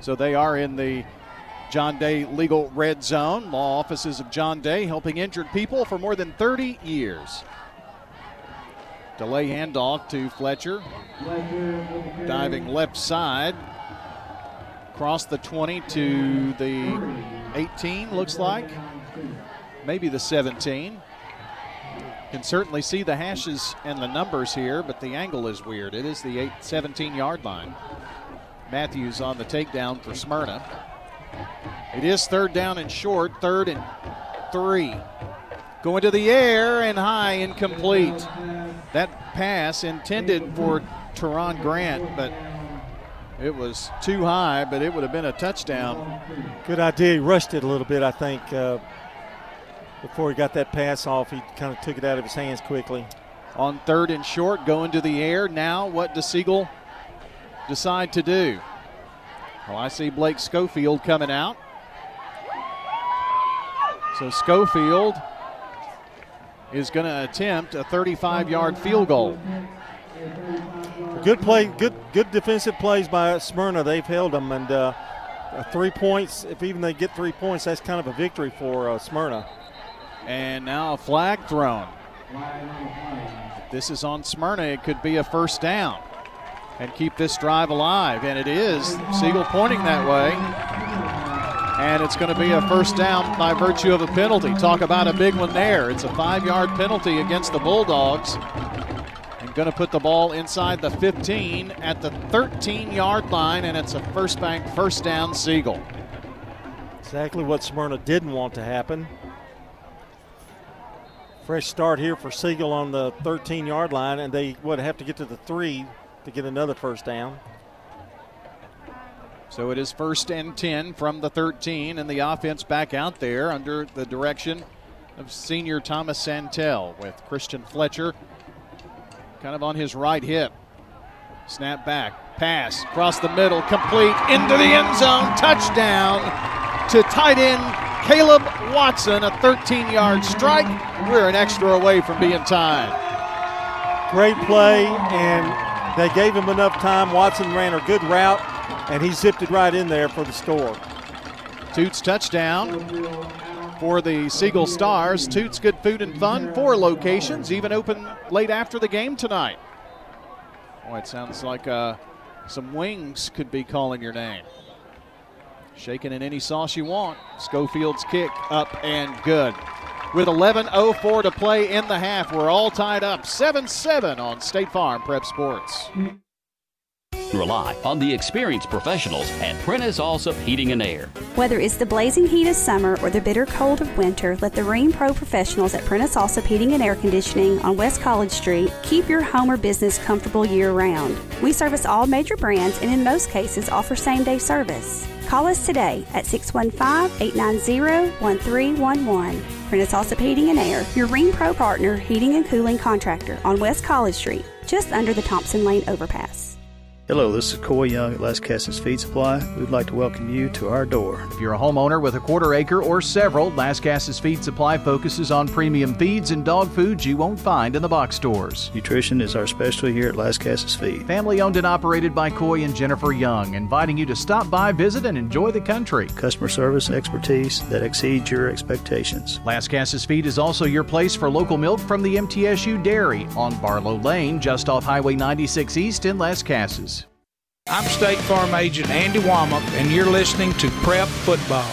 So they are in the John Day Legal Red Zone, law offices of John Day, helping injured people for more than 30 years. Delay handoff to Fletcher. Diving left side. Across the 20 to the 18, looks like. Maybe the 17. Can certainly see the hashes and the numbers here, but the angle is weird. It is the 8, 17 yard line. Matthews on the takedown for Smyrna. It is third down and short, third and three. Going to the air and high, incomplete. That pass intended for Teron Grant, but it was too high, but it would have been a touchdown. Good idea. He rushed it a little bit, I think. Uh, before he got that pass off, he kind of took it out of his hands quickly. On third and short, going to the air. Now, what does Siegel decide to do? Well, I see Blake Schofield coming out. So Schofield is going to attempt a 35 yard field goal. Good play, good good defensive plays by Smyrna. They've held them, and uh, three points. If even they get three points, that's kind of a victory for uh, Smyrna. And now a flag thrown. This is on Smyrna. It could be a first down and keep this drive alive, and it is. Siegel pointing that way. And it's going to be a first down by virtue of a penalty. Talk about a big one there. It's a five yard penalty against the Bulldogs. And going to put the ball inside the 15 at the 13 yard line, and it's a first bank first down Siegel. Exactly what Smyrna didn't want to happen. Fresh start here for Siegel on the 13 yard line, and they would have to get to the three to get another first down. So it is first and 10 from the 13, and the offense back out there under the direction of senior Thomas Santel with Christian Fletcher kind of on his right hip. Snap back, pass across the middle, complete into the end zone, touchdown to tight end Caleb Watson, a 13 yard strike. We're an extra away from being tied. Great play, and they gave him enough time. Watson ran a good route, and he zipped it right in there for the score. Toots touchdown for the Siegel Stars. Toots Good Food and Fun, four locations, even open late after the game tonight. Boy, it sounds like uh, some wings could be calling your name. Shaking in any sauce you want. Schofield's kick up and good with 11.04 to play in the half. We're all tied up 7 7 on State Farm Prep Sports. Rely on the experienced professionals at Prentice Allsup Heating and Air. Whether it's the blazing heat of summer or the bitter cold of winter, let the Rheem Pro professionals at Prentice Allsup Heating and Air Conditioning on West College Street keep your home or business comfortable year round. We service all major brands and in most cases offer same day service. Call us today at 615 890 1311 Renaissance Heating and Air, your Rheem Pro partner heating and cooling contractor on West College Street, just under the Thompson Lane overpass. Hello, this is Coy Young at Lascassas Feed Supply. We'd like to welcome you to our door. If you're a homeowner with a quarter acre or several, Lascassas Feed Supply focuses on premium feeds and dog foods you won't find in the box stores. Nutrition is our specialty here at Lascassas Feed. Family owned and operated by Coy and Jennifer Young, inviting you to stop by, visit, and enjoy the country. Customer service expertise that exceeds your expectations. Lascassas Feed is also your place for local milk from the MTSU Dairy on Barlow Lane, just off Highway 96 East in Lascassas. I'm State Farm Agent Andy Womack, and you're listening to Prep Football.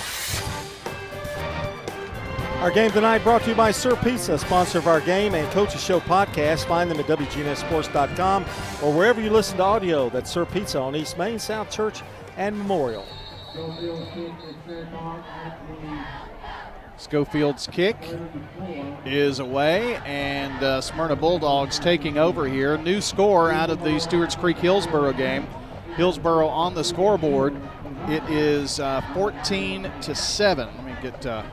Our game tonight brought to you by Sir Pizza, sponsor of our game and Coaches Show podcast. Find them at WGNSSports.com or wherever you listen to audio. That's Sir Pizza on East Main, South Church, and Memorial. Schofield's kick is away, and uh, Smyrna Bulldogs taking over here. New score out of the Stewart's Creek Hillsboro game. Hillsboro on the scoreboard. It is uh, 14 to 7. Let me get uh,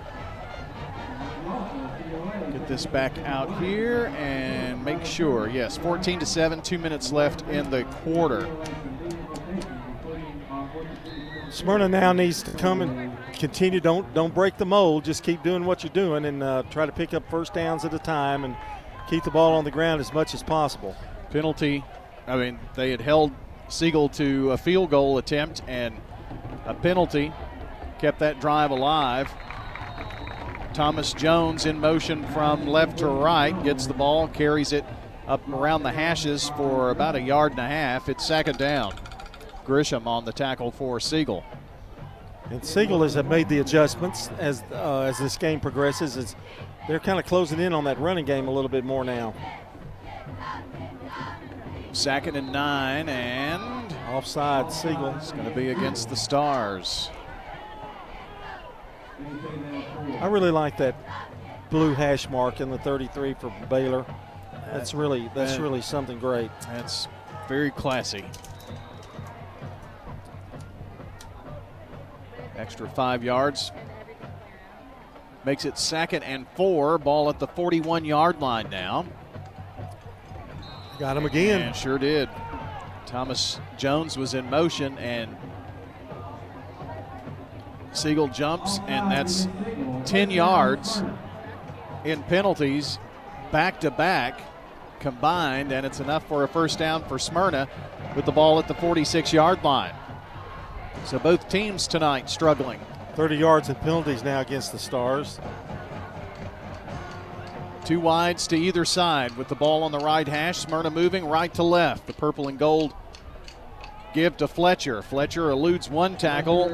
get this back out here and make sure. Yes, 14 to 7. Two minutes left in the quarter. Smyrna now needs to come and continue. Don't don't break the mold. Just keep doing what you're doing and uh, try to pick up first downs at a time and keep the ball on the ground as much as possible. Penalty. I mean, they had held Siegel to a field goal attempt and a penalty kept that drive alive. Thomas Jones in motion from left to right gets the ball, carries it up around the hashes for about a yard and a half. It's second down. Grisham on the tackle for Siegel. And Siegel has made the adjustments as uh, as this game progresses. It's, they're kind of closing in on that running game a little bit more now. Second and nine, and offside Siegel. It's going to be against the Stars. I really like that blue hash mark in the 33 for Baylor. That's really that's really something great. That's very classy. Extra five yards Makes it second and four. Ball at the 41 yard line now. Got him again. And sure did. Thomas Jones was in motion and Siegel jumps, and that's 10 yards in penalties back to back combined, and it's enough for a first down for Smyrna with the ball at the 46 yard line. So both teams tonight struggling. 30 yards in penalties now against the Stars. Two wides to either side with the ball on the right hash. Smyrna moving right to left. The purple and gold give to Fletcher. Fletcher eludes one tackle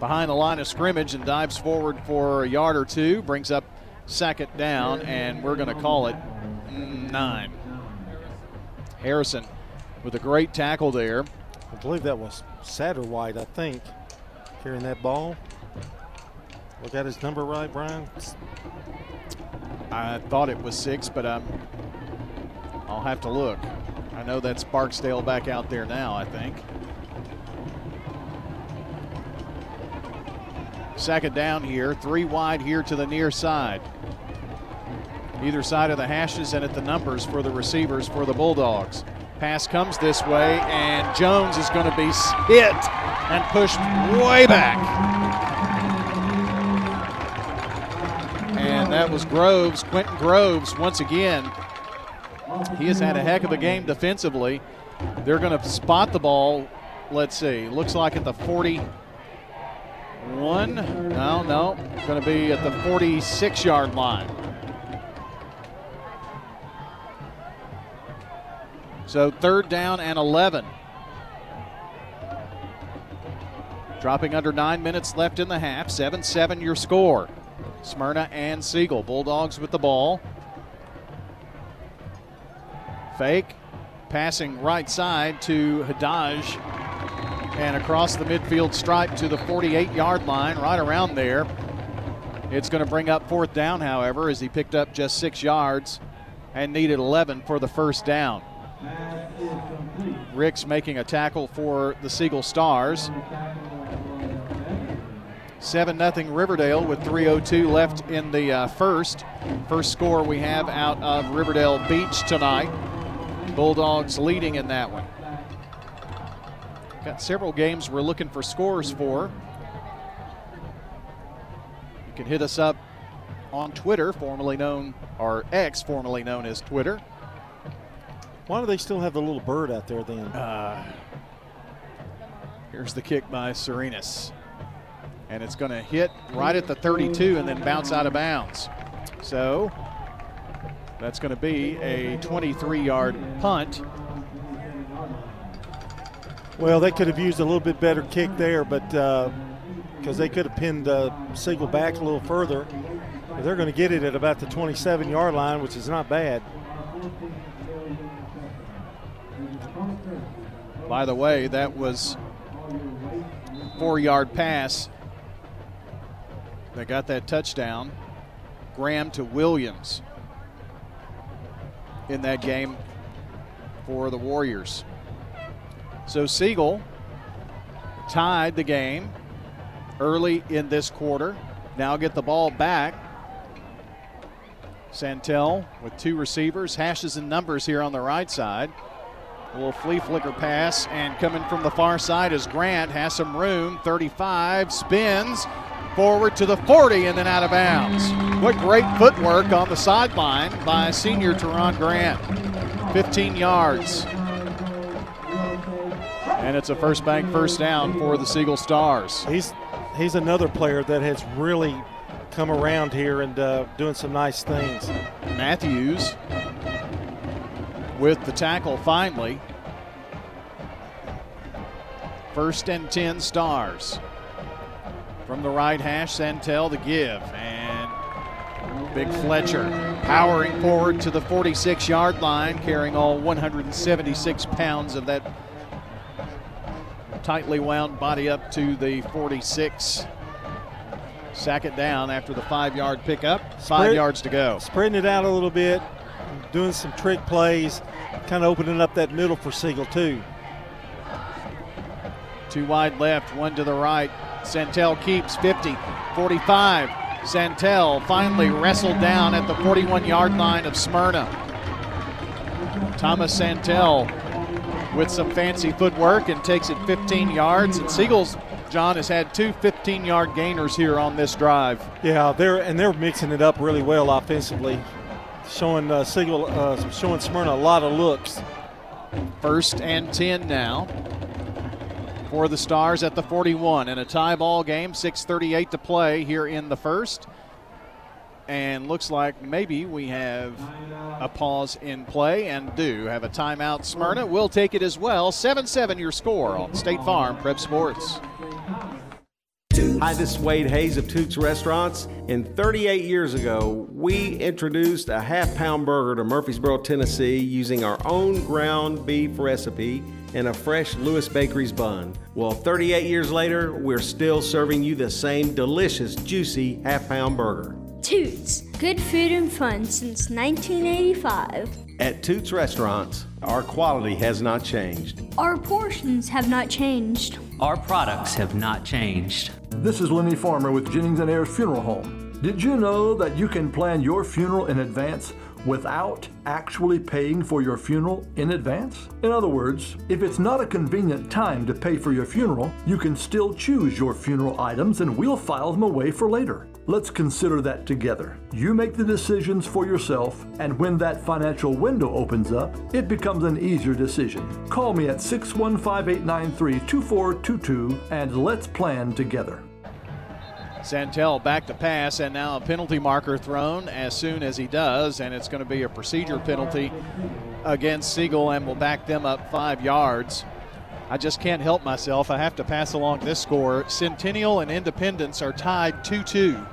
behind the line of scrimmage and dives forward for a yard or two. Brings up second down, and we're going to call it nine. Harrison with a great tackle there. I believe that was Satterwhite, I think, carrying that ball. Look at his number right, Brian? I thought it was six, but um, I'll have to look. I know that's Barksdale back out there now, I think. Second down here, three wide here to the near side. Either side of the hashes and at the numbers for the receivers for the Bulldogs. Pass comes this way, and Jones is going to be hit and pushed way back. And that was Groves, Quentin Groves, once again. He has had a heck of a game defensively. They're going to spot the ball. Let's see. Looks like at the 41. No, no. Going to be at the 46 yard line. So third down and 11. Dropping under nine minutes left in the half. 7 7 your score. Smyrna and Siegel. Bulldogs with the ball. Fake. Passing right side to Hadaj. And across the midfield stripe to the 48 yard line, right around there. It's going to bring up fourth down, however, as he picked up just six yards and needed 11 for the first down. Ricks making a tackle for the Siegel Stars. 7 0 Riverdale with 3.02 left in the uh, first. First score we have out of Riverdale Beech tonight. Bulldogs leading in that one. Got several games we're looking for scores for. You can hit us up on Twitter, formerly known, or X, formerly known as Twitter. Why do they still have the little bird out there then? Uh, here's the kick by Serenas. And it's going to hit right at the 32 and then bounce out of bounds. So that's going to be a 23 yard punt. Well, they could have used a little bit better kick there, but because uh, they could have pinned uh, Siegel back a little further. But they're going to get it at about the 27 yard line, which is not bad. By the way, that was four yard pass. They got that touchdown. Graham to Williams in that game for the Warriors. So Siegel tied the game early in this quarter. Now get the ball back. Santel with two receivers, hashes and numbers here on the right side. A little flea flicker pass, and coming from the far side is Grant. Has some room. 35 spins forward to the 40 and then out of bounds. What great footwork on the sideline by senior Teron Grant. 15 yards. And it's a first bank first down for the Siegel Stars. He's he's another player that has really come around here and uh, doing some nice things. Matthews with the tackle finally. First and 10 stars. From the right hash, Santel the give. And Big Fletcher powering forward to the 46 yard line, carrying all 176 pounds of that tightly wound body up to the 46. Sack it down after the five yard pickup. Five Spread, yards to go. Spreading it out a little bit, doing some trick plays, kind of opening up that middle for Siegel, too. Two wide left, one to the right. Santel keeps 50, 45, Santel finally wrestled down at the 41 yard line of Smyrna. Thomas Santel with some fancy footwork and takes it 15 yards. And Siegel's John has had two 15-yard gainers here on this drive. Yeah, they're and they're mixing it up really well offensively, showing uh, Siegel, uh, showing Smyrna a lot of looks. First and 10 now for the Stars at the 41 in a tie ball game. 6:38 to play here in the first. And looks like maybe we have a pause in play and do have a timeout. Smyrna will take it as well. 7 7 your score on State Farm Prep Sports. Hi, this is Wade Hayes of Toots Restaurants. And 38 years ago, we introduced a half pound burger to Murfreesboro, Tennessee using our own ground beef recipe and a fresh Lewis Bakery's bun. Well, 38 years later, we're still serving you the same delicious, juicy half pound burger. Toots, good food and fun since 1985. At Toots Restaurants, our quality has not changed. Our portions have not changed. Our products have not changed. This is Lenny Farmer with Jennings and Ayers Funeral Home. Did you know that you can plan your funeral in advance without actually paying for your funeral in advance? In other words, if it's not a convenient time to pay for your funeral, you can still choose your funeral items and we'll file them away for later. Let's consider that together. You make the decisions for yourself, and when that financial window opens up, it becomes an easier decision. Call me at 615 893 2422 and let's plan together. Santel back to pass, and now a penalty marker thrown as soon as he does, and it's going to be a procedure penalty against Siegel, and will back them up five yards. I just can't help myself. I have to pass along this score. Centennial and Independence are tied 2 2.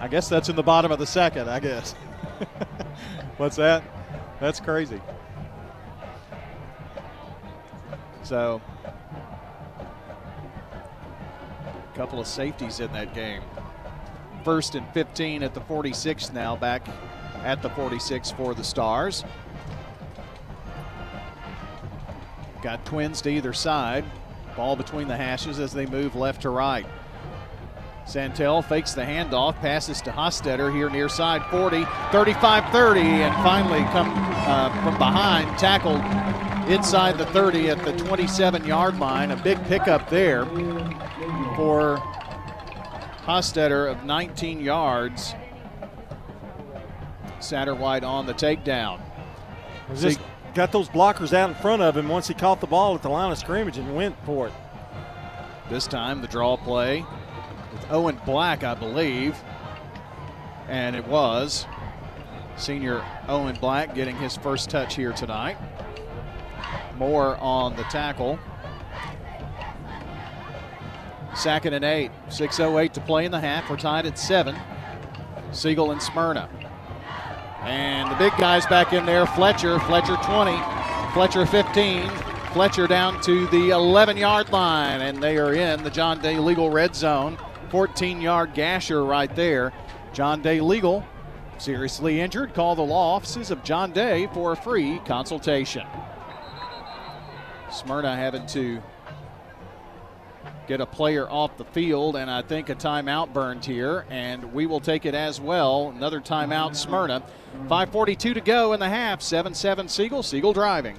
I guess that's in the bottom of the second, I guess. What's that? That's crazy. So, couple of safeties in that game. First and 15 at the 46 now, back at the 46 for the Stars. Got twins to either side. Ball between the hashes as they move left to right. Santel fakes the handoff, passes to Hostetter here near side 40, 35 30, and finally come uh, from behind, tackled inside the 30 at the 27 yard line. A big pickup there for Hostetter of 19 yards. Satterwhite on the takedown. Just got those blockers out in front of him once he caught the ball at the line of scrimmage and went for it. This time the draw play with Owen Black, I believe. And it was senior Owen Black getting his first touch here tonight. Moore on the tackle. Second and eight. 6.08 to play in the half. We're tied at seven. Siegel and Smyrna. And the big guy's back in there. Fletcher, Fletcher 20, Fletcher 15, Fletcher down to the 11 yard line, and they are in the John Day Legal red zone. 14 yard gasher right there. John Day Legal, seriously injured. Call the law offices of John Day for a free consultation. Smyrna having to get a player off the field, and I think a timeout burned here, and we will take it as well. Another timeout, Smyrna. 5.42 to go in the half. 7 7 Siegel. Siegel driving.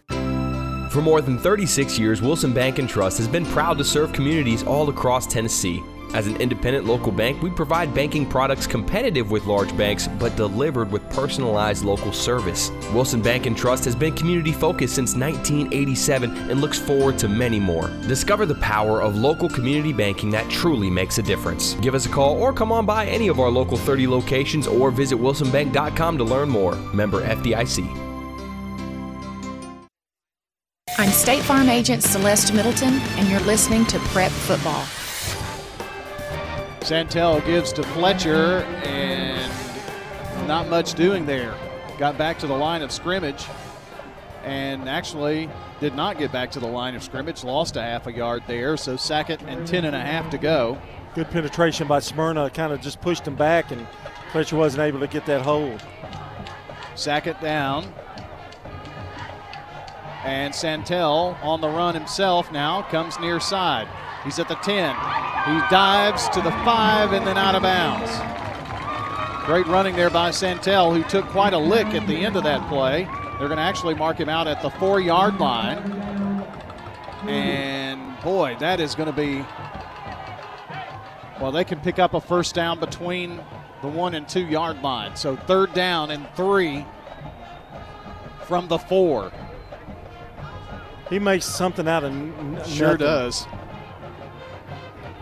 For more than 36 years, Wilson Bank and Trust has been proud to serve communities all across Tennessee. As an independent local bank, we provide banking products competitive with large banks, but delivered with personalized local service. Wilson Bank and Trust has been community focused since 1987 and looks forward to many more. Discover the power of local community banking that truly makes a difference. Give us a call or come on by any of our local 30 locations or visit wilsonbank.com to learn more. Member FDIC. I'm State Farm Agent Celeste Middleton, and you're listening to Prep Football. Santel gives to Fletcher, and not much doing there. Got back to the line of scrimmage, and actually did not get back to the line of scrimmage. Lost a half a yard there, so second and ten and a half to go. Good penetration by Smyrna, kind of just pushed him back, and Fletcher wasn't able to get that hold. Sack it down. And Santel on the run himself now comes near side. He's at the 10. He dives to the 5 and then out of bounds. Great running there by Santel, who took quite a lick at the end of that play. They're going to actually mark him out at the four yard line. And boy, that is going to be. Well, they can pick up a first down between the one and two yard line. So third down and three from the four. He makes something out of n- Sure nothing. does.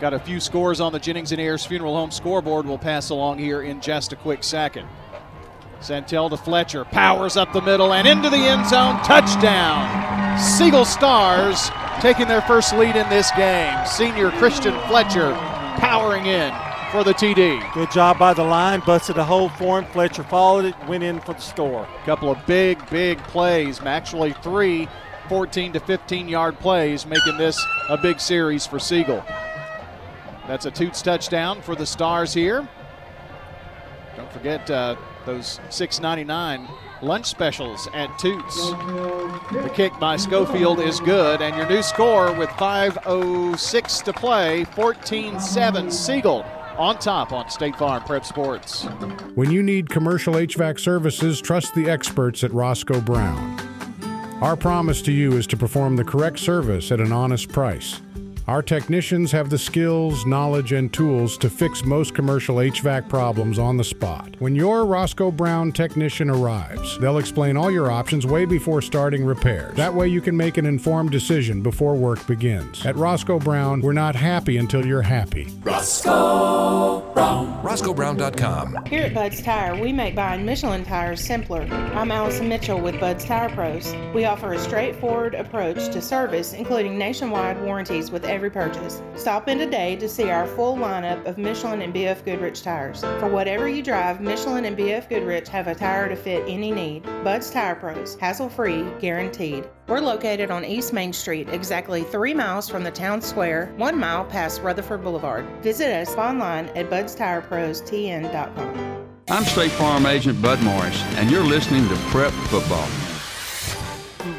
Got a few scores on the Jennings and Ayers Funeral Home scoreboard. We'll pass along here in just a quick second. Santel to Fletcher, powers up the middle and into the end zone. Touchdown. Siegel Stars taking their first lead in this game. Senior Christian Fletcher powering in for the TD. Good job by the line, busted a hole for him. Fletcher followed it, went in for the score. couple of big, big plays. Actually, three 14 to 15 yard plays, making this a big series for Siegel. That's a Toots touchdown for the Stars here. Don't forget uh, those 6.99 lunch specials at Toots. The kick by Schofield is good, and your new score with 5.06 to play 14 7 Siegel on top on State Farm Prep Sports. When you need commercial HVAC services, trust the experts at Roscoe Brown. Our promise to you is to perform the correct service at an honest price. Our technicians have the skills, knowledge, and tools to fix most commercial HVAC problems on the spot. When your Roscoe Brown technician arrives, they'll explain all your options way before starting repairs. That way you can make an informed decision before work begins. At Roscoe Brown, we're not happy until you're happy. Roscoe Brown. RoscoeBrown.com. Here at Bud's Tire, we make buying Michelin tires simpler. I'm Allison Mitchell with Bud's Tire Pros. We offer a straightforward approach to service, including nationwide warranties with every purchase. Stop in today to see our full lineup of Michelin and BF Goodrich tires. For whatever you drive, Michelin and BF Goodrich have a tire to fit any need. Bud's Tire Pros, hassle free, guaranteed. We're located on East Main Street, exactly three miles from the town square, one mile past Rutherford Boulevard. Visit us online at budstireprostn.com. I'm State Farm Agent Bud Morris, and you're listening to Prep Football.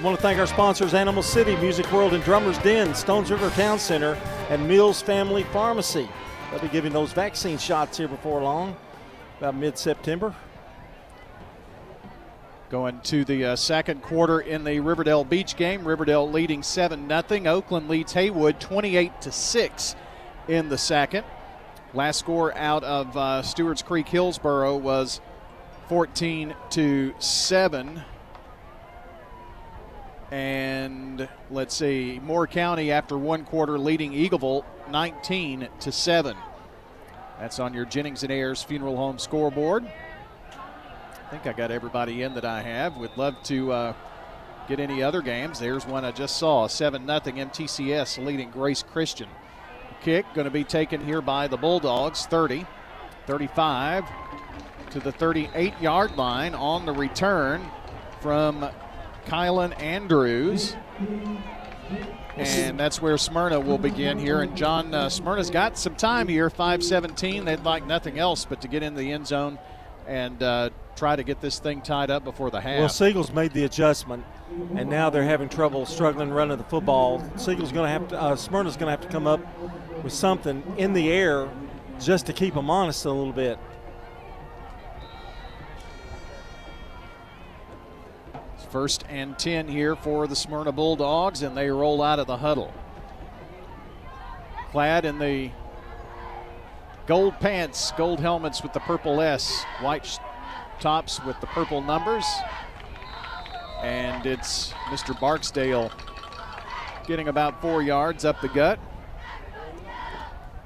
We want to thank our sponsors Animal City, Music World, and Drummers Den, Stones River Town Center, and Mills Family Pharmacy. They'll be giving those vaccine shots here before long, about mid September. Going to the uh, second quarter in the Riverdale Beech game. Riverdale leading 7 0. Oakland leads Haywood 28 to 6 in the second. Last score out of uh, Stewart's Creek Hillsboro was 14 to 7. And let's see, Moore County after one quarter leading Eagleville 19 to 7. That's on your Jennings and Ayers Funeral Home scoreboard. I think I got everybody in that I have. Would love to uh, get any other games. There's one I just saw 7 0 MTCS leading Grace Christian. Kick going to be taken here by the Bulldogs 30, 35 to the 38 yard line on the return from Kylan Andrews. And that's where Smyrna will begin here. And John uh, Smyrna's got some time here, 5:17. They'd like nothing else but to get in the end zone and uh, try to get this thing tied up before the half. Well, Siegel's made the adjustment, and now they're having trouble struggling running the football. Siegel's going to have to, uh, Smyrna's going to have to come up with something in the air just to keep them honest a little bit. First and 10 here for the Smyrna Bulldogs, and they roll out of the huddle. Clad in the gold pants, gold helmets with the purple S, white tops with the purple numbers. And it's Mr. Barksdale getting about four yards up the gut.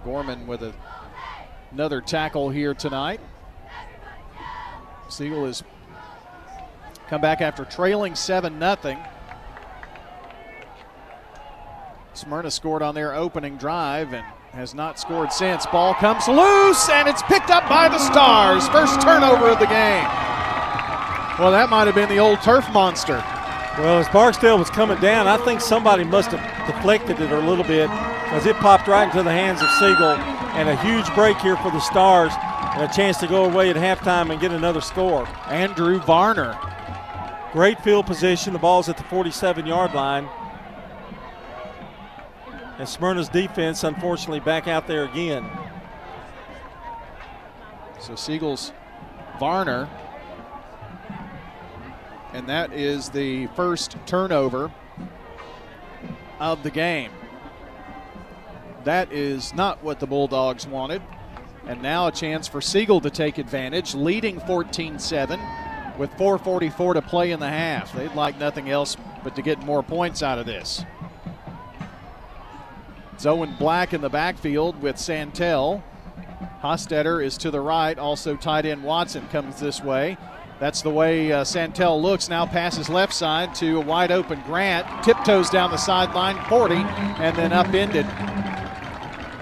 Gorman with a, another tackle here tonight. Siegel is come back after trailing 7 0. Smyrna scored on their opening drive and has not scored since. Ball comes loose and it's picked up by the Stars. First turnover of the game. Well, that might have been the old turf monster. Well, as Barksdale was coming down, I think somebody must have deflected it a little bit as it popped right into the hands of Siegel. And a huge break here for the Stars and a chance to go away at halftime and get another score. Andrew Varner. Great field position. The ball's at the 47 yard line. And Smyrna's defense, unfortunately, back out there again. So Siegel's Varner. And that is the first turnover of the game. That is not what the Bulldogs wanted. And now a chance for Siegel to take advantage, leading 14 7 with 4.44 to play in the half. They'd like nothing else but to get more points out of this. Owen Black in the backfield with Santel. Hostetter is to the right. Also, tight end Watson comes this way. That's the way uh, Santel looks. Now passes left side to a wide open Grant. Tiptoes down the sideline, 40, and then upended.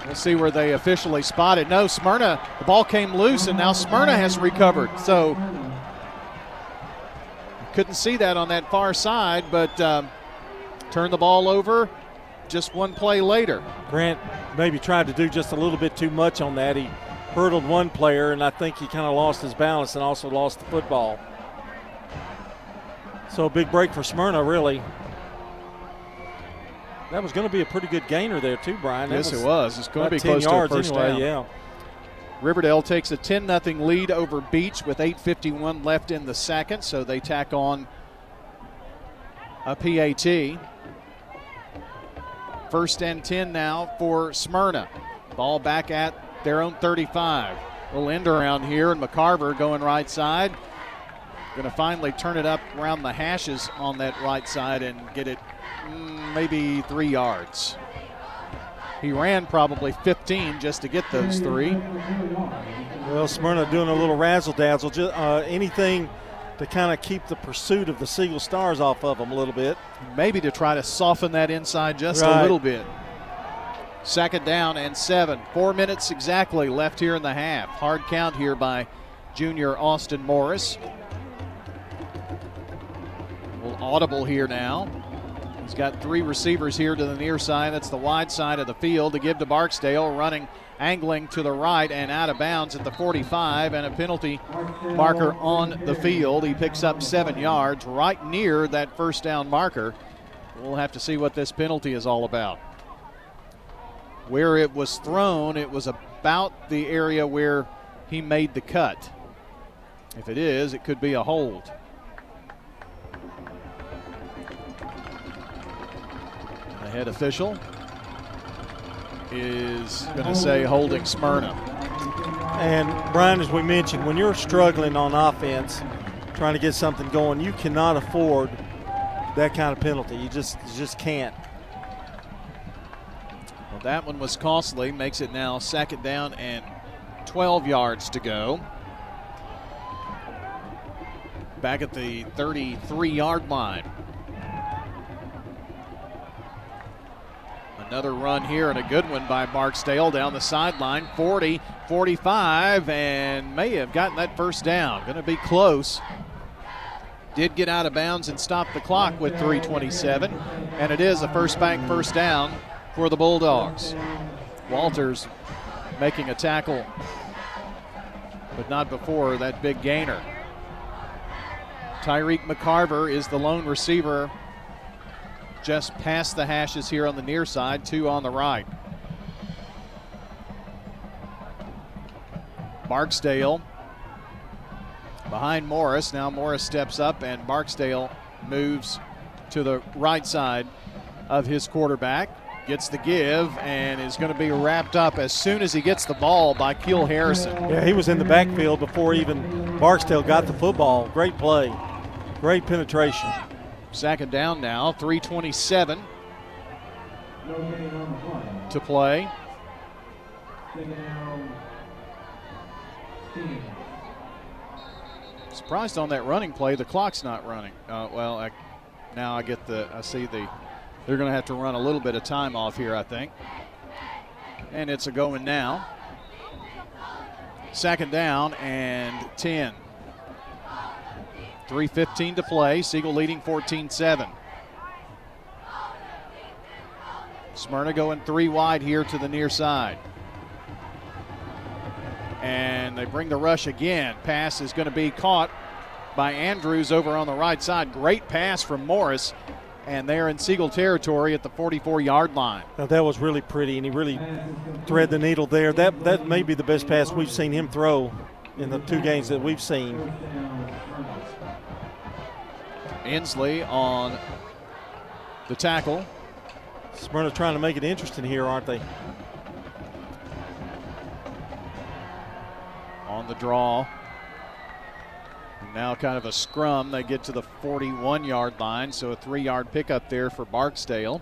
We'll see where they officially spotted. No, Smyrna, the ball came loose, and now Smyrna has recovered. So couldn't see that on that far side, but um, turned the ball over just one play later. Grant maybe tried to do just a little bit too much on that. He hurdled one player, and I think he kind of lost his balance and also lost the football. So a big break for Smyrna, really. That was going to be a pretty good gainer there too, Brian. That yes, was it was. It's going to be close yards to a first anyway, down. Yeah. Riverdale takes a 10 0 lead over Beech with 8.51 left in the second, so they tack on a PAT. First and 10 now for Smyrna. Ball back at their own 35. Little end around here, and McCarver going right side. Going to finally turn it up around the hashes on that right side and get it mm, maybe three yards. He ran probably 15 just to get those three. Well, Smyrna doing a little razzle dazzle, just, uh, anything to kind of keep the pursuit of the Siegel Stars off of them a little bit. Maybe to try to soften that inside just right. a little bit. Second down and seven. Four minutes exactly left here in the half. Hard count here by junior Austin Morris. A little audible here now. He's got three receivers here to the near side. That's the wide side of the field to give to Barksdale, running, angling to the right and out of bounds at the 45, and a penalty marker on the field. He picks up seven yards right near that first down marker. We'll have to see what this penalty is all about. Where it was thrown, it was about the area where he made the cut. If it is, it could be a hold. Head official is going to say holding Smyrna. And Brian, as we mentioned, when you're struggling on offense, trying to get something going, you cannot afford that kind of penalty. You just you just can't. Well, that one was costly. Makes it now second down and 12 yards to go. Back at the 33 yard line. Another run here and a good one by Barksdale down the sideline. 40, 45, and may have gotten that first down. Going to be close. Did get out of bounds and stop the clock with 327, and it is a first bank first down for the Bulldogs. Walters making a tackle, but not before that big gainer. Tyreek McCarver is the lone receiver just past the hashes here on the near side, two on the right. Barksdale behind Morris. Now Morris steps up and Barksdale moves to the right side of his quarterback. Gets the give and is going to be wrapped up as soon as he gets the ball by Keel Harrison. Yeah, he was in the backfield before even Barksdale got the football. Great play, great penetration. Second down now, 327 to play. Surprised on that running play, the clock's not running. Uh, well, I, now I get the, I see the, they're going to have to run a little bit of time off here, I think. And it's a going now. Second down and 10. 3.15 to play. Siegel leading 14 7. Smyrna going three wide here to the near side. And they bring the rush again. Pass is going to be caught by Andrews over on the right side. Great pass from Morris. And they're in Siegel territory at the 44 yard line. Now that was really pretty, and he really thread the needle there. That that may be the best pass we've seen him throw in the two games that we've seen. Inslee on the tackle. Smyrna trying to make it interesting here, aren't they? On the draw. Now, kind of a scrum. They get to the 41 yard line, so a three yard pickup there for Barksdale.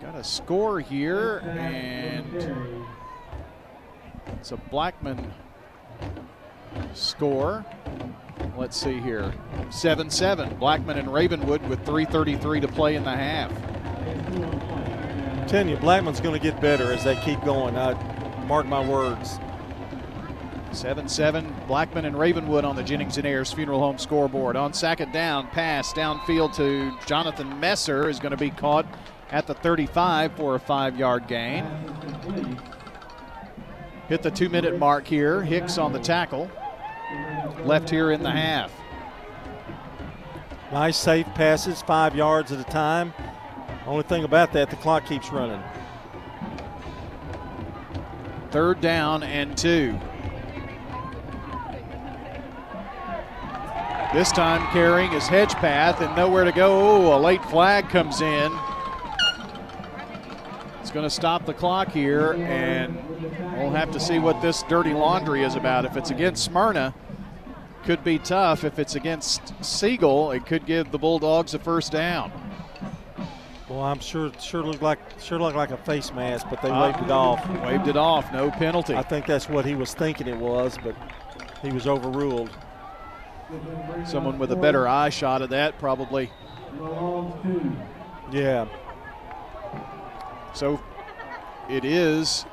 Got a score here, and it's a Blackman score. Let's see here 7 7. Blackman and Ravenwood with 3.33 to play in the half. I'm telling you, Blackman's going to get better as they keep going. I mark my words. 7 7. Blackman and Ravenwood on the Jennings and Ayers Funeral Home scoreboard. On second down, pass downfield to Jonathan Messer is going to be caught at the 35 for a five yard gain. Hit the two minute mark here. Hicks on the tackle. Left here in the half. Nice safe passes, five yards at a time. Only thing about that, the clock keeps running. Third down and two. This time carrying his hedge path and nowhere to go. Oh, a late flag comes in. It's going to stop the clock here, and we'll have to see what this dirty laundry is about. If it's against Smyrna, could be tough. If it's against Siegel, it could give the Bulldogs a first down. Well, I'm sure it sure looked like sure looked like a face mask, but they uh, waved it off. Waved it off, no penalty. I think that's what he was thinking it was, but he was overruled. Someone with a better eye shot of that probably. Yeah. So it is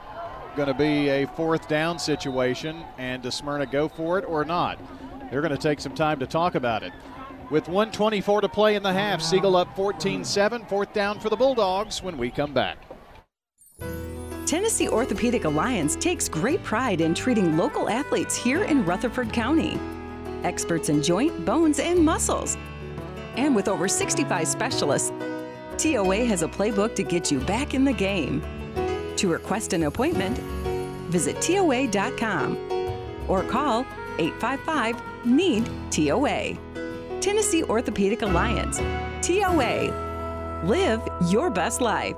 going to be a fourth down situation, and does Smyrna go for it or not? They're going to take some time to talk about it. With 124 to play in the half, Siegel up 14 7. Fourth down for the Bulldogs when we come back. Tennessee Orthopedic Alliance takes great pride in treating local athletes here in Rutherford County experts in joint, bones, and muscles. And with over 65 specialists, TOA has a playbook to get you back in the game. To request an appointment, visit TOA.com or call 855 NEED TOA. Tennessee Orthopedic Alliance, TOA. Live your best life.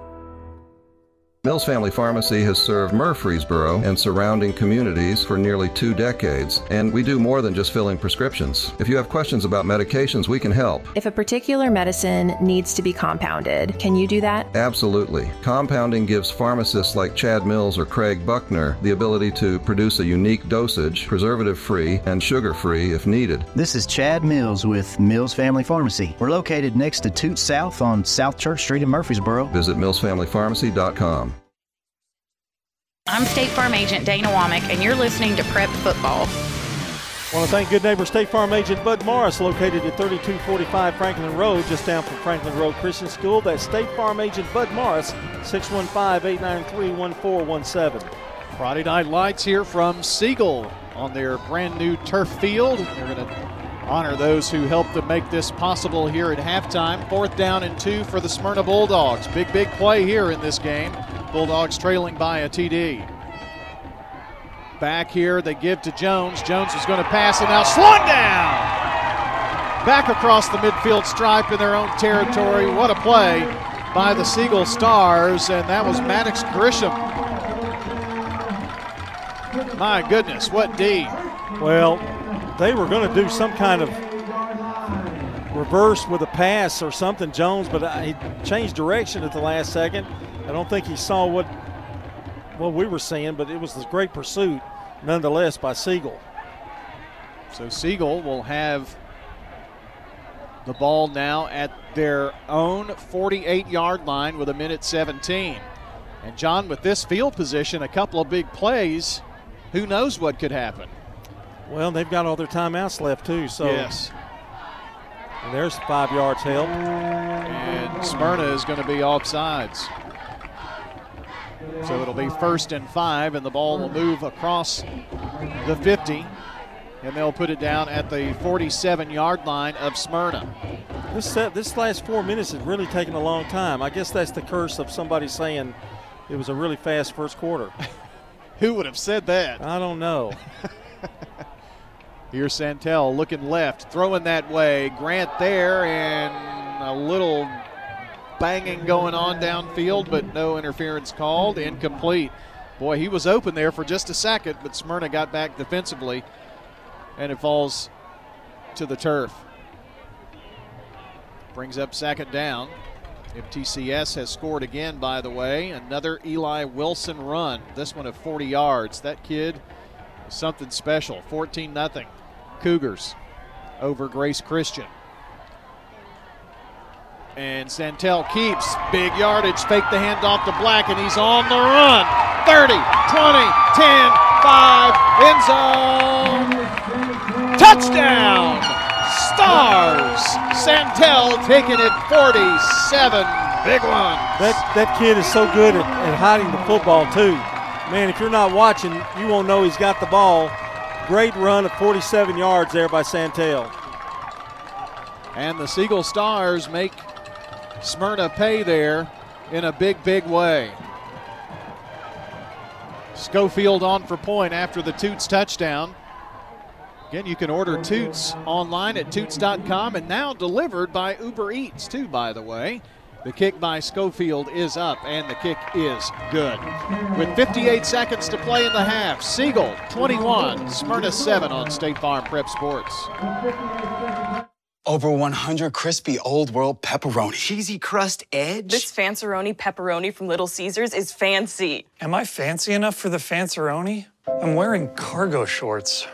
Mills Family Pharmacy has served Murfreesboro and surrounding communities for nearly two decades, and we do more than just filling prescriptions. If you have questions about medications, we can help. If a particular medicine needs to be compounded, can you do that? Absolutely. Compounding gives pharmacists like Chad Mills or Craig Buckner the ability to produce a unique dosage, preservative free and sugar free if needed. This is Chad Mills with Mills Family Pharmacy. We're located next to Toot South on South Church Street in Murfreesboro. Visit millsfamilypharmacy.com. I'm State Farm Agent Dana Womack, and you're listening to Prep Football. I want to thank good neighbor State Farm Agent Bud Morris, located at 3245 Franklin Road, just down from Franklin Road Christian School. That's State Farm Agent Bud Morris, 615-893-1417. Friday Night Lights here from Siegel on their brand new turf field. They're going to honor those who helped to make this possible here at halftime. Fourth down and two for the Smyrna Bulldogs. Big, big play here in this game. Bulldogs trailing by a TD. Back here, they give to Jones. Jones is going to pass and now slung down. Back across the midfield stripe in their own territory. What a play by the Siegel Stars, and that was Maddox Grisham. My goodness, what D. Well, they were going to do some kind of reverse with a pass or something, Jones, but uh, he changed direction at the last second. I don't think he saw what what we were seeing, but it was a great pursuit nonetheless by Siegel. So Siegel will have the ball now at their own 48 yard line with a minute 17. And John, with this field position, a couple of big plays, who knows what could happen? Well, they've got all their timeouts left too. So yes. And there's five yards help. And Smyrna is going to be offsides. So it'll be first and five, and the ball will move across the 50, and they'll put it down at the 47 yard line of Smyrna. This, set, this last four minutes has really taken a long time. I guess that's the curse of somebody saying it was a really fast first quarter. Who would have said that? I don't know. Here's Santel looking left, throwing that way. Grant there, and a little banging going on downfield, but no interference called. Incomplete. Boy, he was open there for just a second, but Smyrna got back defensively, and it falls to the turf. Brings up second down. MTCS has scored again, by the way. Another Eli Wilson run. This one of 40 yards. That kid is something special. 14 0. Cougars over Grace Christian. And Santel keeps big yardage, fake the handoff to Black, and he's on the run. 30, 20, 10, 5, end zone. Touchdown! Stars! Santel taking it 47. Big one. That, that kid is so good at, at hiding the football, too. Man, if you're not watching, you won't know he's got the ball. Great run of 47 yards there by Santel. And the Siegel Stars make Smyrna pay there in a big, big way. Schofield on for point after the Toots touchdown. Again, you can order Toots online at Toots.com and now delivered by Uber Eats, too, by the way. The kick by Schofield is up, and the kick is good. With 58 seconds to play in the half, Siegel 21, Smyrna 7 on State Farm Prep Sports. Over 100 crispy Old World pepperoni. Cheesy crust edge. This Fanceroni pepperoni from Little Caesars is fancy. Am I fancy enough for the Fanceroni? I'm wearing cargo shorts.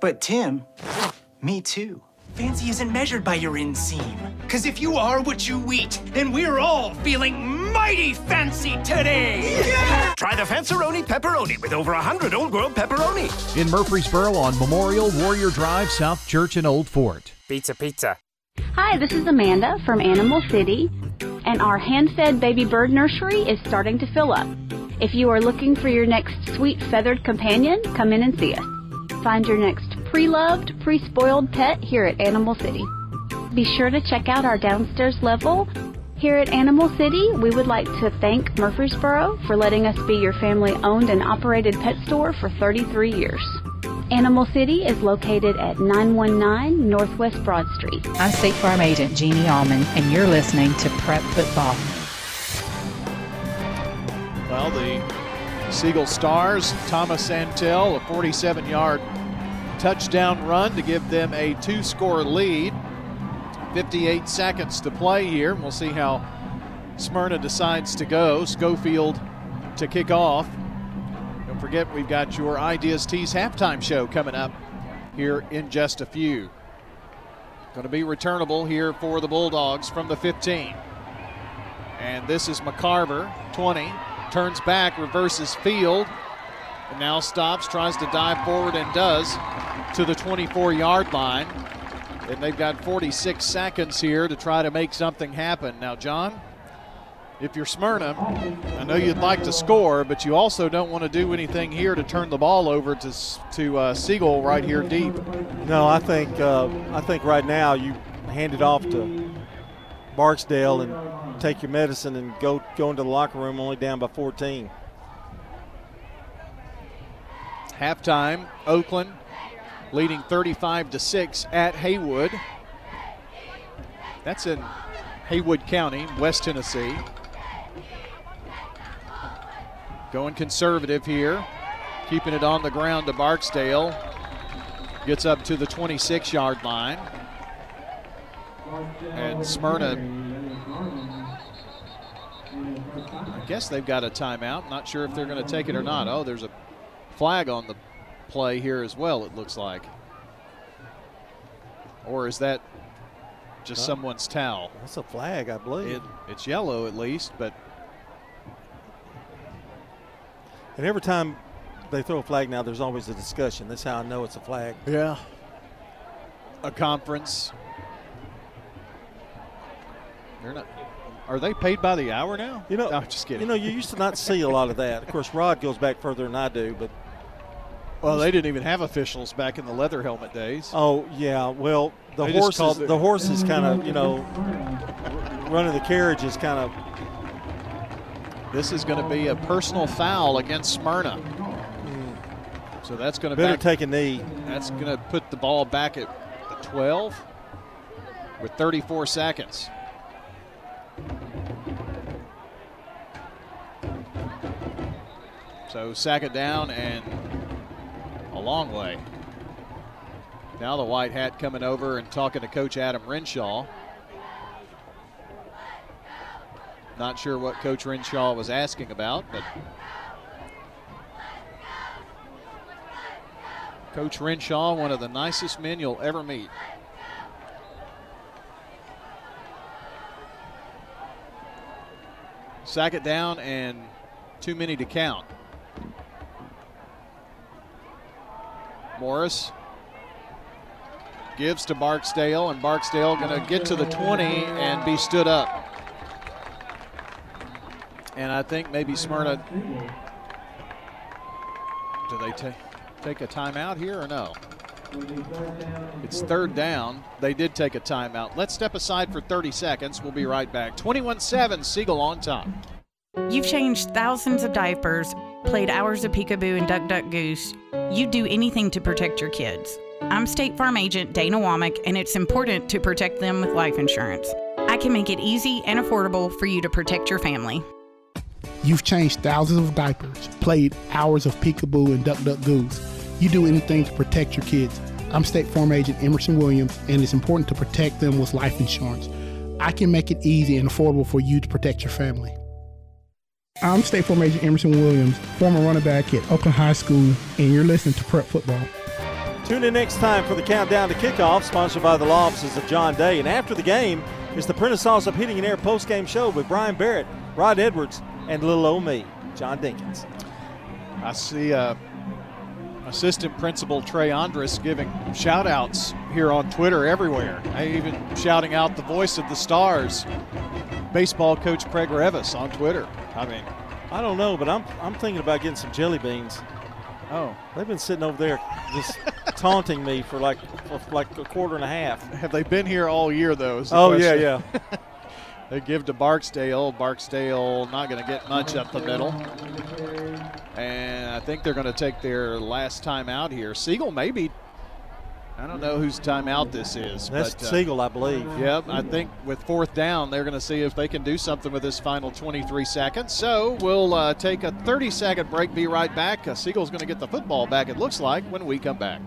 But Tim, me too. Fancy isn't measured by your inseam. Cause if you are what you eat, then we're all feeling mighty fancy today. Yeah! Try the Fanceroni pepperoni with over 100 Old World pepperoni. In Murfreesboro on Memorial Warrior Drive, South Church and Old Fort. Pizza, pizza. Hi, this is Amanda from Animal City, and our hand fed baby bird nursery is starting to fill up. If you are looking for your next sweet feathered companion, come in and see us. Find your next pre loved, pre spoiled pet here at Animal City. Be sure to check out our downstairs level. Here at Animal City, we would like to thank Murfreesboro for letting us be your family owned and operated pet store for 33 years. Animal City is located at 919 Northwest Broad Street. I'm State Farm Agent Jeannie Allman, and you're listening to Prep Football. Well, the Siegel Stars, Thomas Santel, a 47 yard touchdown run to give them a two score lead. 58 seconds to play here. We'll see how Smyrna decides to go. Schofield to kick off. Forget, we've got your Ideas Tees halftime show coming up here in just a few. Going to be returnable here for the Bulldogs from the 15. And this is McCarver, 20. Turns back, reverses field, and now stops, tries to dive forward, and does to the 24 yard line. And they've got 46 seconds here to try to make something happen. Now, John, if you're Smyrna, I know you'd like to score, but you also don't want to do anything here to turn the ball over to to uh, Siegel right here deep. No, I think uh, I think right now you hand it off to Barksdale and take your medicine and go go into the locker room only down by 14. Halftime, Oakland leading 35 to 6 at Haywood. That's in Haywood County, West Tennessee. Going conservative here, keeping it on the ground to Barksdale. Gets up to the 26 yard line. And Smyrna, I guess they've got a timeout. Not sure if they're going to take it or not. Oh, there's a flag on the play here as well, it looks like. Or is that just someone's towel? That's a flag, I believe. It, it's yellow at least, but And every time they throw a flag now, there's always a discussion. That's how I know it's a flag. Yeah. A conference. They're not. Are they paid by the hour now? You know, no, just kidding. You know, you used to not see a lot of that. Of course, Rod goes back further than I do, but well, they didn't even have officials back in the leather helmet days. Oh yeah, well the They horses the horses kind of you know running the carriage is kind of This is going to be a personal foul against Smyrna. So that's going to better back, take a knee. That's going to put the ball back at the 12 with 34 seconds. So sack it down and a long way. Now the white hat coming over and talking to Coach Adam Renshaw. Not sure what Coach Renshaw was asking about, but Coach Renshaw, one of the nicest men you'll ever meet. Sack it down and too many to count. Morris gives to Barksdale, and Barksdale going to get to the 20 and be stood up. And I think maybe Smyrna. Do they take take a timeout here or no? It's third down. They did take a timeout. Let's step aside for 30 seconds. We'll be right back. 21 7, Siegel on top. You've changed thousands of diapers, played hours of peekaboo and duck duck goose. You do anything to protect your kids. I'm State Farm agent Dana Womack, and it's important to protect them with life insurance. I can make it easy and affordable for you to protect your family. You've changed thousands of diapers, played hours of peekaboo and duck duck goose. You do anything to protect your kids. I'm State Farm agent Emerson Williams, and it's important to protect them with life insurance. I can make it easy and affordable for you to protect your family. I'm State Farm agent Emerson Williams, former running back at Oakland High School, and you're listening to Prep Football. Tune in next time for the countdown to kickoff, sponsored by the law offices of John Day. And after the game is the Prentice Allsup Heating and Air post-game show with Brian Barrett, Rod Edwards, and little old me, John Dinkins. I see uh, assistant principal Trey Andrus giving shout outs here on Twitter everywhere. I even shouting out the voice of the stars, baseball coach Craig Revis on Twitter. I mean, I don't know, but I'm I'm thinking about getting some jelly beans. Oh, they've been sitting over there just taunting me for like for like a quarter and a half. Have they been here all year though? is the Oh question. yeah, yeah. They give to Barksdale. Barksdale not going to get much up the middle. And I think they're going to take their last time out here. Siegel maybe. I don't know whose timeout this is. That's but, uh, Siegel, I believe. Yep, I think with fourth down, they're going to see if they can do something with this final 23 seconds. So we'll uh, take a 30 second break, be right back. Uh, Siegel's going to get the football back, it looks like, when we come back.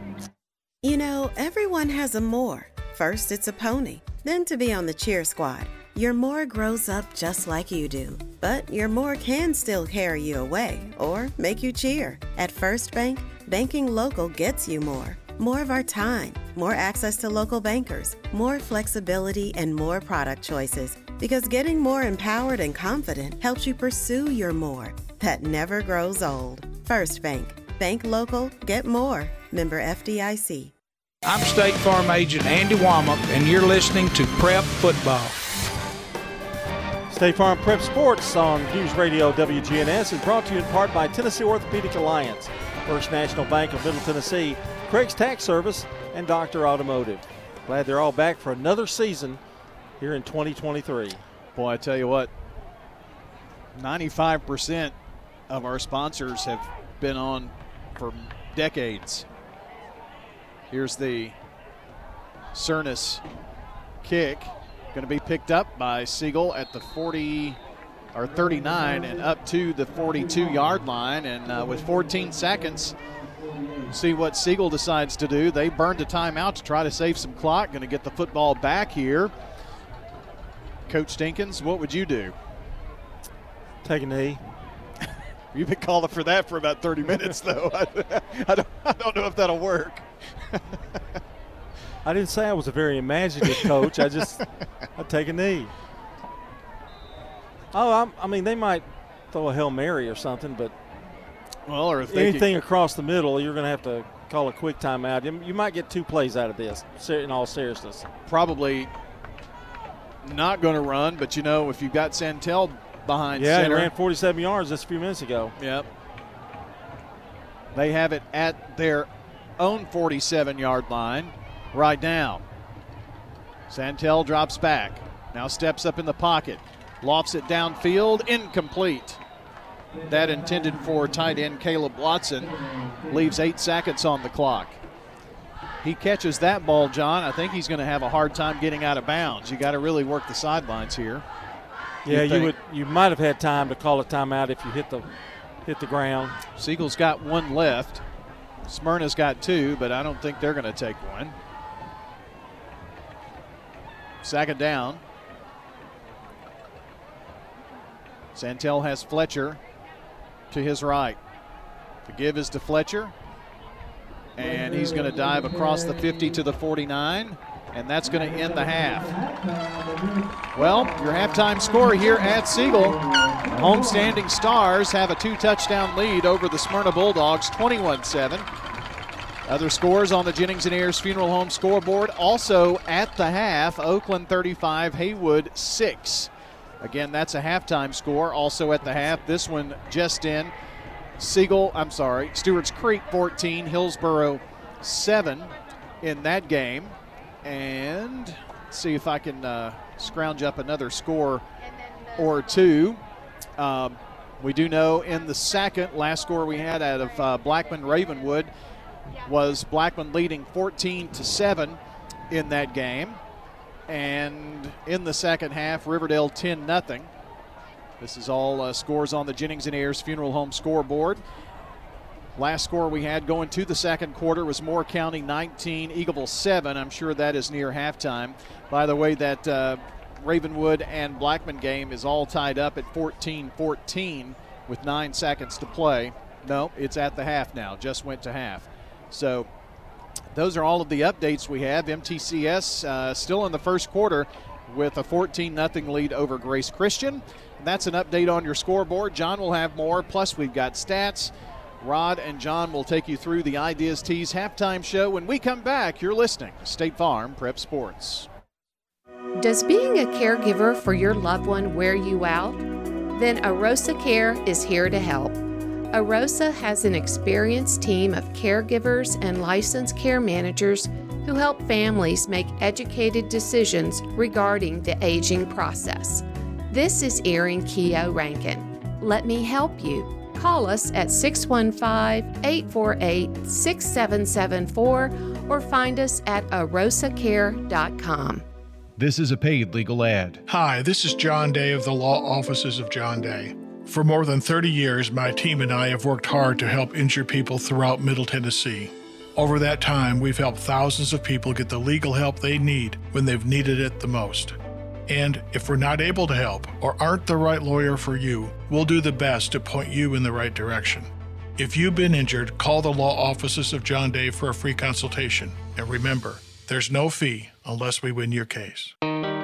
You know, everyone has a more. First, it's a pony, then to be on the cheer squad. Your more grows up just like you do, but your more can still carry you away or make you cheer. At First Bank, banking local gets you more. More of our time, more access to local bankers, more flexibility, and more product choices. Because getting more empowered and confident helps you pursue your more that never grows old. First Bank. Bank local, get more. Member FDIC. I'm State Farm Agent Andy Womack, and you're listening to Prep Football. State Farm Prep Sports on News Radio WGNS is brought to you in part by Tennessee Orthopedic Alliance, First National Bank of Middle Tennessee, Craig's Tax Service, and Doctor Automotive. Glad they're all back for another season here in 2023. Boy, I tell you what, 95% of our sponsors have been on for decades. Here's the Cernus kick. Going to be picked up by Siegel at the 40 or 39 and up to the 42 yard line. And uh, with 14 seconds, see what Siegel decides to do. They burned a timeout to try to save some clock. Going to get the football back here. Coach Dinkins, what would you do? Take a knee. You've been calling for that for about 30 minutes, though. I, I, don't, I don't know if that'll work. I didn't say I was a very imaginative coach. I just, I'd take a knee. Oh, I'm, i mean, they might throw a Hail Mary or something, but Well, or if anything across the middle, you're going to have to call a quick timeout. You might get two plays out of this, in all seriousness. Probably not going to run, but you know, if you've got Santel behind yeah, center. he ran 47 yards just a few minutes ago. Yep. They have it at their own 47 yard line right now. Santel drops back. Now steps up in the pocket. Lofts it downfield. Incomplete. That intended for tight end Caleb Watson. Leaves eight seconds on the clock. He catches that ball, John. I think he's going to have a hard time getting out of bounds. You got to really work the sidelines here. Yeah, you, you would. You might have had time to call a timeout if you hit the hit the ground. Siegel's got one left. Smyrna's got two, but I don't think they're going to take one. Second down. Santel has Fletcher to his right. The give is to Fletcher. And he's going to dive across the 50 to the 49 and that's going to end the half. Well, your halftime score here at Siegel. Homestanding Stars have a two touchdown lead over the Smyrna Bulldogs, 21 7. Other scores on the Jennings and Ayers Funeral Home scoreboard. Also at the half, Oakland 35, Haywood 6. Again, that's a halftime score. Also at the half, this one just in. Siegel, I'm sorry, Stewart's Creek 14, Hillsboro 7 in that game and see if I can uh, scrounge up another score or two. Um, we do know in the second, last score we had out of uh, Blackman Ravenwood was Blackman leading 14 to 7 in that game. And in the second half, Riverdale 10 0. This is all uh, scores on the Jennings and Ayers Funeral Home scoreboard. Last score we had going to the second quarter was Moore County 19, Eagleville 7. I'm sure that is near halftime. By the way, that uh, Ravenwood and Blackman game is all tied up at 14 14 with nine seconds to play. No, it's at the half now, just went to half. So those are all of the updates we have. MTCS uh, still in the first quarter with a 14 0 lead over Grace Christian. And that's an update on your scoreboard. John will have more. Plus, we've got stats. Rod and John will take you through the Ideas Tees halftime show. When we come back, you're listening to State Farm Prep Sports. Does being a caregiver for your loved one wear you out? Then Arosa Care is here to help. Arosa has an experienced team of caregivers and licensed care managers who help families make educated decisions regarding the aging process. This is Erin Keogh Rankin. Let me help you. Call us at 615 848 6774 or find us at arosacare.com. This is a paid legal ad. Hi, this is John Day of the Law Offices of John Day. For more than 30 years, my team and I have worked hard to help injured people throughout Middle Tennessee. Over that time, we've helped thousands of people get the legal help they need when they've needed it the most. And if we're not able to help or aren't the right lawyer for you, we'll do the best to point you in the right direction. If you've been injured, call the law offices of John Day for a free consultation. And remember, there's no fee unless we win your case.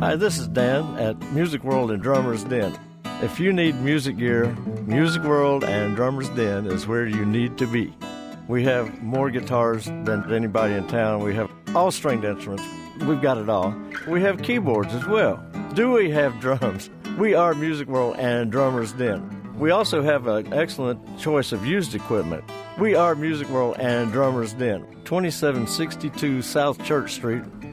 Hi, this is Dan at Music World and Drummers Den. If you need music gear, Music World and Drummers Den is where you need to be. We have more guitars than anybody in town. We have all stringed instruments. We've got it all. We have keyboards as well. Do we have drums? We are Music World and Drummers Den. We also have an excellent choice of used equipment. We are Music World and Drummers Den, 2762 South Church Street,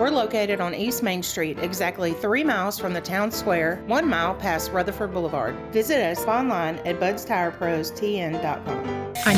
We're located on East Main Street, exactly three miles from the town square, one mile past Rutherford Boulevard. Visit us online at budstirepros.tn.com. I'm